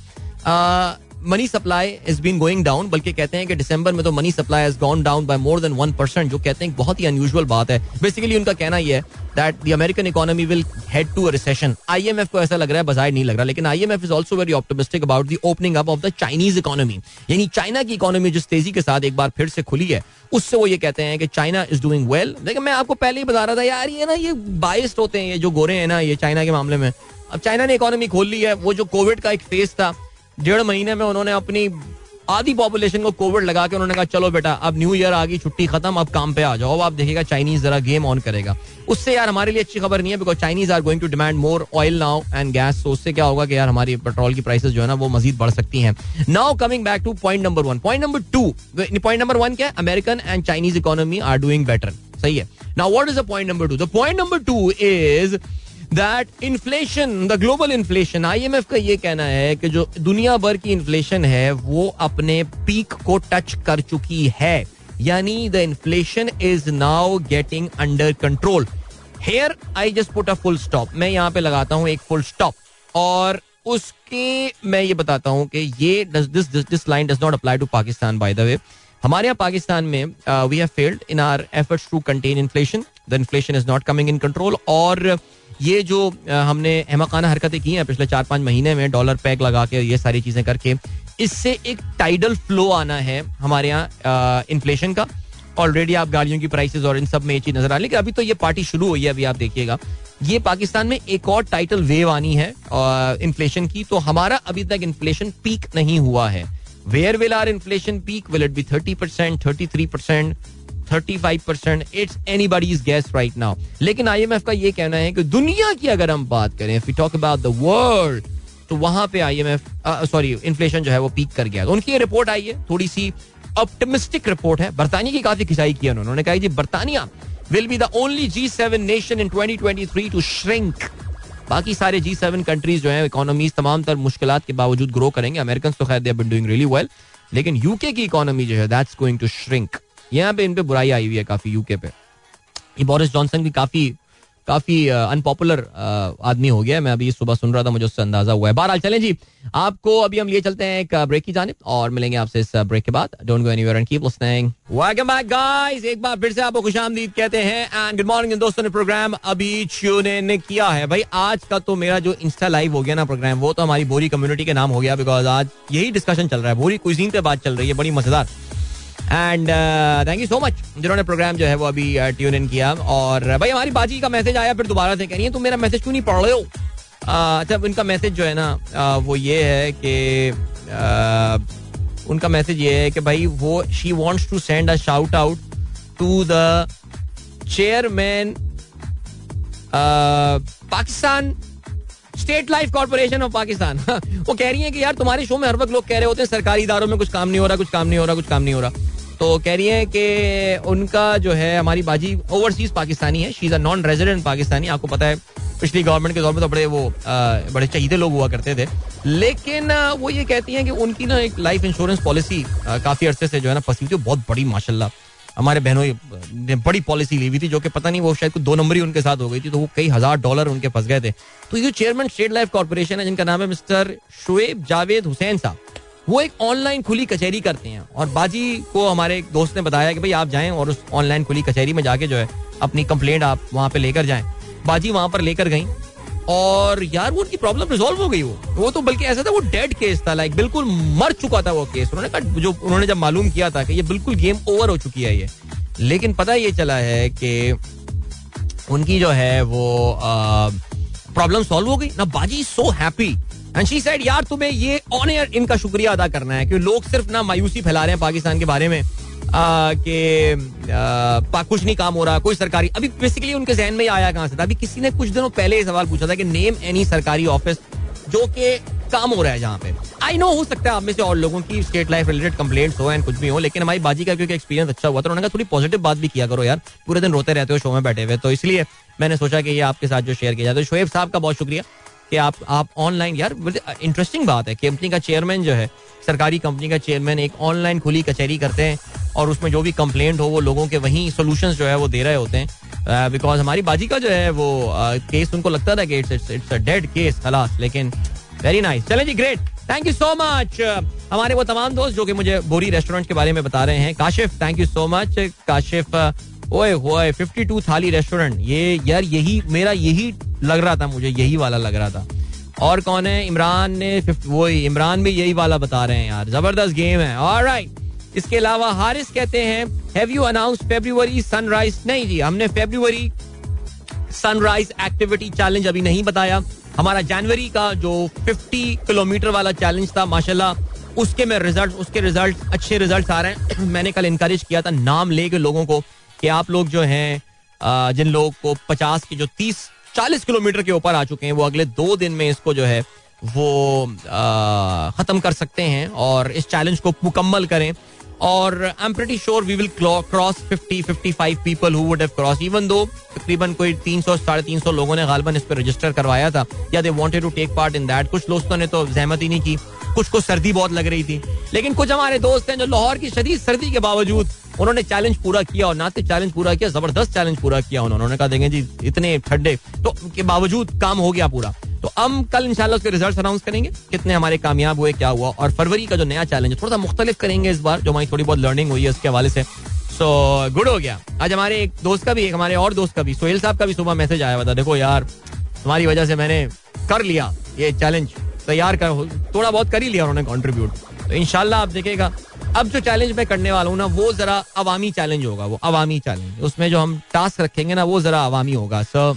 Money supply is been going down बल्कि कहते हैं कि दिसंबर में तो money supply has gone down by more than one percent जो कहते हैं बहुत ही अनयूजुअल बात है। बेसिकली उनका कहना यह है that the American economy will head to a recession IMF को ऐसा लग रहा है, बाज़ार नहीं लग रहा, लेकिन IMF is also very optimistic about the opening up of the Chinese economy यानी चाइना की इकोनॉमी जिस तेज़ी के साथ एक बार फिर से खुली है, उससे वो ये कहते हैं कि चाइना इज़ डूइंग वेल लेकिन मैं आपको पहले ही बता रहा था, यार ये ना, ये बाइस्ड होते हैं, ये जो गोरे हैं ना, ये चाइना के मामले में। अब चाइना ने इकोनॉमी खोल ली है, वो जो कोविड का एक फ़ेज़ था डेढ़ महीने में उन्होंने अपनी आधी पॉपुलेशन को कोविड लगा के उन्होंने कहा, चलो बेटा, अब न्यू ईयर आ गई, छुट्टी खत्म, अब काम पे आ जाओ आप देखिएगा चाइनीज़ जरा गेम ऑन करेगा. उससे यार हमारे लिए अच्छी खबर नहीं है because Chinese are going to demand more oil now and gas तो उससे क्या होगा कि यार हमारी पेट्रोल की प्राइसेस जो है ना, वो मजीद बढ़ सकती हैं। Now coming back to point number one point number two point number one क्या American and Chinese economy are doing better सही है? Now what is the point number two the point number two is that inflation the global inflation IMF का ये कहना है कि जो दुनिया भर की इन्फ्लेशन है, वो अपने पीक को टच कर चुकी है। यानी the inflation is now getting under control here I just put a full stop मैं यहाँ पे लगाता हूँ एक फुल स्टॉप और उसके मैं ये बताता हूँ कि ये this this line does not apply to Pakistan by the way हमारे यहाँ पाकिस्तान में we have failed in our efforts to contain inflation the inflation is not coming in control और ये जो हमने अहमकाना हरकतें की हैं पिछले चार पाँच महीने में, डॉलर पैक लगा के ये सारी चीज़ें करके, इससे एक टाइडल फ्लो आना है हमारे यहाँ इन्फ्लेशन का। ऑलरेडी आप गाड़ियों की प्राइसेस और इन सब में ये चीज़ नज़र आ रही लेकिन अभी तो ये पार्टी शुरू हुई है, अभी आप देखिएगा। ये पाकिस्तान में एक और टाइटल वेव आनी है इन्फ्लेशन की तो हमारा अभी तक इन्फ्लेशन पीक नहीं हुआ है। Where will our inflation peak will it be thirty percent thirty three percent thirty five percent it's anybody's guess right now लेकिन आई एम एफ़ का ये कहना है कि दुनिया की अगर हम बात करें if talk about the world तो वहाँ पे I M F sorry inflation जो है वो पीक कर गया। तो उनकी रिपोर्ट आई है थोड़ी सी ऑप्टिमिस्टिक रिपोर्ट है। बरतानिया की काफ़ी खिंचाई की उन्होंने। कहा जी बरतानिया will be the only G seven nation in twenty twenty three to shrink बाकी सारे जी सेवन कंट्रीज़ जो है इकोनॉमीज तमाम तर मुश्किल के बावजूद ग्रो करेंगे। अमेरिकन तो खैर बिन डूइंग रियली वेल लेकिन यूके की इकोनॉमी जो है दैट्स गोइंग टू श्रिंक यहाँ पे इन पे बुराई आई हुई है काफ़ी यूके पे। ये बोरिस जॉनसन भी काफ़ी काफ़ी अनपॉपुलर आदमी हो गया मैं अभी सुबह सुन रहा था, मुझे उससे अंदाज़ा हुआ है। बहरहाल, चलें जी। आपको अभी हम लिए चलते हैं एक ब्रेक की जानिब और मिलेंगे आपसे इस ब्रेक के बाद। Don't go anywhere and keep listening welcome back guys एक बार फिर से आपको खुशामदीद कहते हैं एंड गुड मॉर्निंग दोस्तों ने प्रोग्राम अभी ट्यून इन किया है। भाई, आज का तो मेरा जो इंस्टा लाइव हो गया ना प्रोग्राम वो तो हमारी बोरी कम्युनिटी के नाम हो गया बिकॉज़ आज यही डिस्कशन चल रहा है। बोरी कुजीन पे बात चल रही है, बड़ी मज़ेदार। And thank you so much जिन्होंने प्रोग्राम जो है वो अभी ट्यून uh, इन किया। और uh, भाई हमारी बाजी का मैसेज आया फिर दोबारा से कह रही है तुम मेरा मैसेज क्यों नहीं पढ़ रहे हो? Uh, अच्छा उनका मैसेज जो है ना वो ये है कि उनका मैसेज ये है कि भाई वो she wants to send a shout out to the chairman Pakistan State Life Corporation of Pakistan वो कह रही है कि यार तुम्हारे शो में हर वक्त लोग कह रहे होते हैं सरकारी इदारों में कुछ काम नहीं हो रहा कुछ काम नहीं हो रहा कुछ काम नहीं हो रहा। तो कह रही है कि उनका जो है हमारी बाजी ओवरसीज पाकिस्तानी है। She is a non resident Pakistani. आपको पता है पिछली गवर्नमेंट के दौर में तो बड़े वो आ, बड़े चहीदे लोग हुआ करते थे। लेकिन आ, वो ये कहती हैं कि उनकी ना एक लाइफ इंश्योरेंस पॉलिसी काफ़ी अरसे से जो है ना फंसी थी। बहुत बड़ी माशाल्लाह। हमारे बहनों ने बड़ी पॉलिसी ली हुई थी जो कि पता नहीं वो शायद दो नंबर ही उनके साथ हो गई थी तो वो कई हज़ार डॉलर उनके फंस गए थे। तो ये चेयरमैन स्टेट लाइफ कॉर्पोरेशन है जिनका नाम है मिस्टर शुएब जावेद हुसैन साहब। वो एक ऑनलाइन खुली कचहरी करते हैं। और बाजी को हमारे एक दोस्त ने बताया कि भाई आप जाएँ और उस ऑनलाइन खुली कचहरी में जाके जो है, अपनी कंप्लेंट आप वहाँ पे लेकर जाएँ। बाजी वहाँ पर लेकर गई। और यार वो उनकी प्रॉब्लम रिजोल्व हो गई वो। वो तो बल्कि ऐसा था, वो डेड केस था लाइक बिल्कुल मर चुका था वो केस उन्होंने कहा, जो उन्होंने जब मालूम किया था कि ये बिल्कुल गेम ओवर हो चुकी है ये। लेकिन पता ये चला है कि उनकी जो है वो प्रॉब्लम सॉल्व हो गई। ना बाजी so happy and she said यार, तुम्हें ये ऑन एयर इनका शुक्रिया अदा करना है कि लोग सिर्फ़ ना मायूसी फैला रहे हैं पाकिस्तान के बारे में कि कुछ नहीं काम हो रहा, कोई सरकारी अभी बेसिकली उनके जहन में आया कहाँ से था? अभी किसी ने कुछ दिनों पहले ये सवाल पूछा था कि नेम एनी सरकारी ऑफ़िस जो कि काम हो रहा है जहाँ पे। आई नो हो सकता है आप में से और लोगों की स्टेट लाइफ रिलेटेड कंप्लेंट्स हो एंड कुछ भी हो, लेकिन हमारी बाजी का क्योंकि एक्सपीरियंस अच्छा हुआ था, उन्होंने थोड़ी पॉजिटिव बात भी किया करो यार, पूरे दिन रोते रहते हो शो में बैठे हुए तो इसलिए मैंने सोचा कि ये आपके साथ जो शेयर किया जाए तो शोएब साहब का बहुत शुक्रिया। कि आप आप ऑनलाइन यार इंटरेस्टिंग बात है कंपनी का चेयरमैन जो है, सरकारी कंपनी का चेयरमैन एक ऑनलाइन खुली कचहरी करते हैं और उसमें जो भी कंप्लेंट हो, वो लोगों के वहीं सोल्यूशन जो है वो दे रहे होते हैं। बिकॉज़ हमारी बाजी का जो है वो केस उनको लगता था कि it's it's a dead case खलास, लेकिन वेरी नाइस चले जी great thank you so much हमारे वो तमाम दोस्त जो कि मुझे बोरी रेस्टोरेंट के बारे में बता रहे हैं, Kashif thank you so much Kashif ओए होए 52 थाली रेस्टोरेंट ये, यार, यही, मेरा यही लग रहा था मुझे, यही वाला लग रहा था। और कौन है? इमरान ने वो इमरान भी यही वाला बता रहे हैं यार। ज़बरदस्त गेम है। ऑलराइट इसके अलावा हारिस कहते हैं have you announce February sunrise नहीं जी, हमने फेब्रुवरी सनराइज एक्टिविटी चैलेंज अभी नहीं बताया। हमारा जनवरी का जो 50 किलोमीटर वाला चैलेंज था, माशाल्लाह, उसके में रिज़ल्ट उसके रिज़ल्ट अच्छे रिज़ल्ट आ रहे हैं। मैंने कल इनकरेज किया था नाम लेके लोगों को कि आप लोग जो हैं जिन लोगों को पचास की जो तीस चालीस किलोमीटर के ऊपर आ चुके हैं। वो अगले दो दिन में इसको जो है, वो खत्म कर सकते हैं और इस चैलेंज को मुकम्मल करें। और I am pretty sure we will cross 50 55 people who would have cross even though तकरीबन कोई 300 साढ़े तीन सौ लोगों ने गालबन इस पर रजिस्टर करवाया था, या they wanted to take part in that कुछ दोस्तों ने तो जहमत ही नहीं की। कुछ को सर्दी बहुत लग रही थी। लेकिन कुछ हमारे दोस्त हैं जो लाहौर की शदीद सर्दी के बावजूद उन्होंने चैलेंज पूरा किया और ना चैलेंज पूरा किया, ज़बरदस्त चैलेंज पूरा किया उन्होंने। कहा देंगे जी, इतने ठंडे तो के बावजूद काम हो गया पूरा। तो हम कल इंशाल्लाह उसके रिज़ल्ट अनाउंस करेंगे, कितने हमारे कामयाब हुए, क्या हुआ। और फरवरी का जो नया चैलेंज है थोड़ा सा मुख्तलिफ़ करेंगे इस बार, जो हमारी थोड़ी बहुत लर्निंग हुई है उसके हवाले से। सो गुड हो गया। आज हमारे एक दोस्त का भी, एक हमारे और दोस्त का भी, सोहेल साहब का भी सुबह मैसेज आया हुआ था। देखो यार, तुम्हारी वजह से मैंने कर लिया ये चैलेंज तैयार कर थोड़ा बहुत कर ही लिया उन्होंने कॉन्ट्रीब्यूट तो इनशाला आप देखेगा अब जो चैलेंज मैं करने वाला हूँ ना वो जरा अवामी चैलेंज होगा वो अवामी चैलेंज उसमें जो हम टास्क रखेंगे ना वो जरा अवामी होगा। सो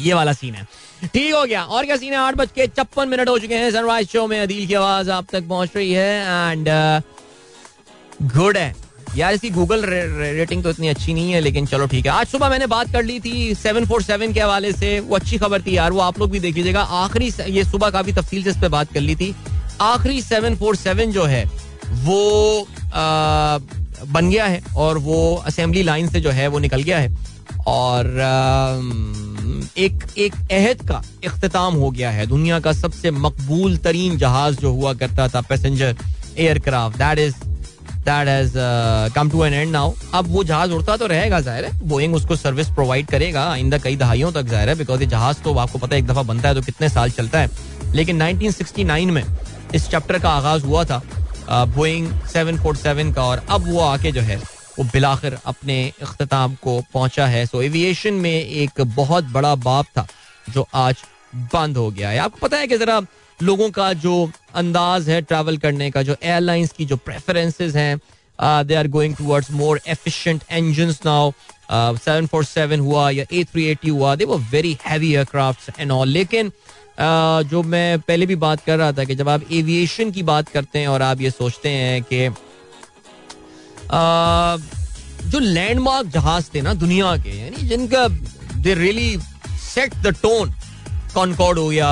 ये वाला सीन है। ठीक हो गया। और क्या सीन है? आठ बज के छप्पन मिनट हो चुके हैं। सनराइज शो में अदील की आवाज़ आप तक पहुँच रही है। एंड गुड uh, है। यार इसकी गूगल रे, रेटिंग तो इतनी अच्छी नहीं है लेकिन चलो ठीक है। आज सुबह मैंने बात कर ली थी सेवन फोर सेवन के हवाले से। वो अच्छी खबर थी यार वो आप लोग भी देख लीजिएगा। आखिरी ये सुबह काफ़ी तफसील से इस पर बात कर ली थी। आखिरी सेवन फोर सेवन जो है वो आ, बन गया है और वो असेंबली लाइन से जो है वो निकल गया है। और एक एक अहद का अख्ताम हो गया है। दुनिया का सबसे मकबूल तरीन जहाज़ जो हुआ करता था passenger aircraft that is that has come to an end now अब वो जहाज़ उड़ता तो रहेगा ज़ाहिर है। बोइंग उसको सर्विस प्रोवाइड करेगा आइंदा कई दहाइयों तक ज़ाहिर है बिकॉज़ ये जहाज़ तो आपको पता है एक दफ़ा बनता है तो कितने साल चलता है। लेकिन 1969 में इस चैप्टर का आगाज़ हुआ था बोइंग फोर सेवन का, और अब वो आके जो है, वो बिलाखिर अपने अख्ताम को पहुँचा है। सो एविएशन में एक बहुत बड़ा बाप था, जो आज बंद हो गया है। आपको पता है कि जरा लोगों का जो अंदाज है ट्रैवल करने का जो एयरलाइंस की जो प्रेफरेंसेज हैं they are going towards more efficient engine now seven four seven हुआ या ए थ्री एटी हुआ दे वो very heavy aircraft and all लेकिन uh, जो मैं पहले भी बात कर रहा था कि जब आप एविएशन की बात करते हैं और आप ये सोचते हैं कि uh, जो लैंडमार्क जहाज़ थे ना दुनिया के यानी जिनका they really set the tone Concorde हो गया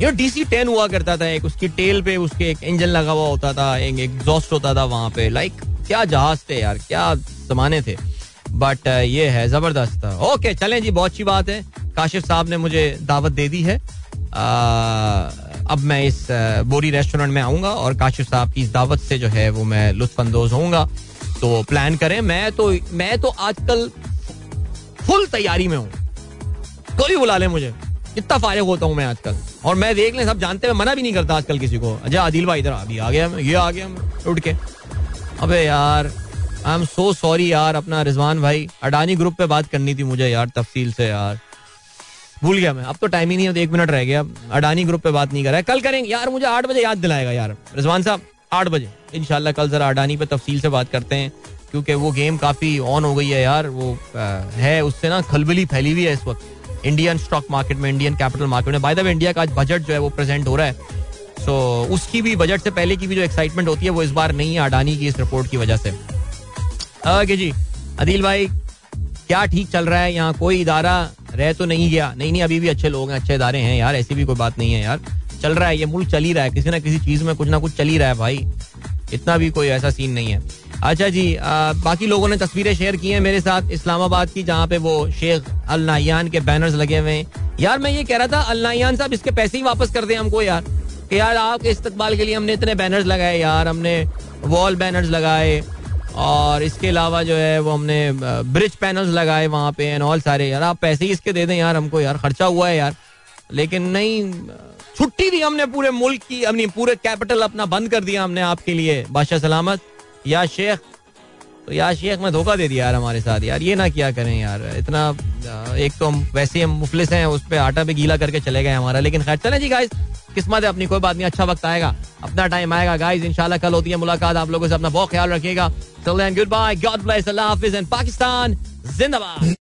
ये डीसी टेन हुआ करता था एक उसकी टेल पे उसके एक इंजन लगा हुआ होता था एक एग्जॉस्ट होता था वहाँ पे। लाइक क्या जहाज़ थे यार क्या जमाने थे। बट uh, ये है ज़बरदस्त था। ओके चलें जी बहुत अच्छी बात है। काशिफ साहब ने मुझे दावत दे दी है। अब मैं इस uh, बोरी रेस्टोरेंट में आऊँगा और काशिफ साहब की इस दावत से जो है वो मैं लुत्फानंदोज होऊँगा। तो प्लान करें मैं तो मैं तो आजकल फुल तैयारी में हूँ। कोई बुला ले मुझे। कितना फायक होता हूँ मैं आजकल। और मैं देख लें, सब जानते हैं मना भी नहीं करता आजकल किसी को। अजय आदिल भाई इधर अभी आ गया ये आ गया उठ के। अबे यार आई एम सो सॉरी यार, अपना रिजवान भाई, अडानी ग्रुप पे बात करनी थी मुझे यार, तफसील से यार। भूल गया मैं, अब तो टाइम ही नहीं है एक मिनट रह गया अडानी ग्रुप पे बात नहीं कर रहा है। कल करेंगे, यार मुझे आठ बजे याद दिलाएगा यार, रिजवान साहब, आठ बजे। इनशाला कल जरा अडानी पे तफसील से बात करते हैं, क्योंकि वो गेम काफ़ी ऑन हो गई है यार, वो है, उससे ना खलबली फैली हुई है इस वक्त। इंडियन स्टॉक मार्केट में इंडियन कैपिटल मार्केट में। बाय द वे इंडिया का आज बजट जो है वो प्रेजेंट हो रहा है। सो उसकी भी बजट से पहले की भी जो एक्साइटमेंट होती है, वो इस बार नहीं है अडानी की इस रिपोर्ट की वजह से। ओके जी, अदिल भाई, क्या ठीक चल रहा है यहाँ? कोई इदारा रह तो नहीं गया। नहीं नहीं, अभी भी अच्छे लोग हैं, अच्छे इदारे हैं यार, ऐसी भी कोई बात नहीं है यार। चल रहा है, ये मुल्क चल ही रहा है, किसी ना किसी चीज़ में कुछ ना कुछ चल ही रहा है भाई। इतना भी कोई ऐसा सीन नहीं है। अच्छा जी आ, बाकी लोगों ने तस्वीरें शेयर की हैं मेरे साथ इस्लामाबाद की जहाँ पे वो शेख अल नायान के बैनर्स लगे हुए हैं। यार मैं ये कह रहा था अल नायान साहब इसके पैसे ही वापस कर दें हमको यार। कि यार आपके इस्तकबाल के लिए हमने इतने बैनर्स लगाए यार हमने वॉल बैनर्स लगाए और इसके अलावा जो है वो हमने ब्रिज पैनल्स लगाए वहाँ पे एंड ऑल सारे। यार आप पैसे ही इसके दे दें यार हमको यार खर्चा हुआ है यार। लेकिन नहीं छुट्टी दी हमने पूरे मुल्क की अपनी पूरे कैपिटल अपना बंद कर दिया हमने आपके लिए बादशाह सलामत। या शेख तो यार शेख में धोखा दे दिया यार हमारे साथ। यार ये ना क्या करें यार। इतना एक तो हम वैसे हम मुफलिस हैं, उस पर आटा भी गीला करके चले गए हमारा। लेकिन खैर, चले जी गाइज़ किस्मत है अपनी, कोई बात नहीं अच्छा वक्त आएगा। अपना टाइम आएगा गाइस इंशाल्लाह कल होती है मुलाकात। आप लोगों से अपना बहुत ख्याल रखिएगा। गुड बाय गॉड ब्लेस अल्लाह हाफिज पाकिस्तान जिंदाबाद।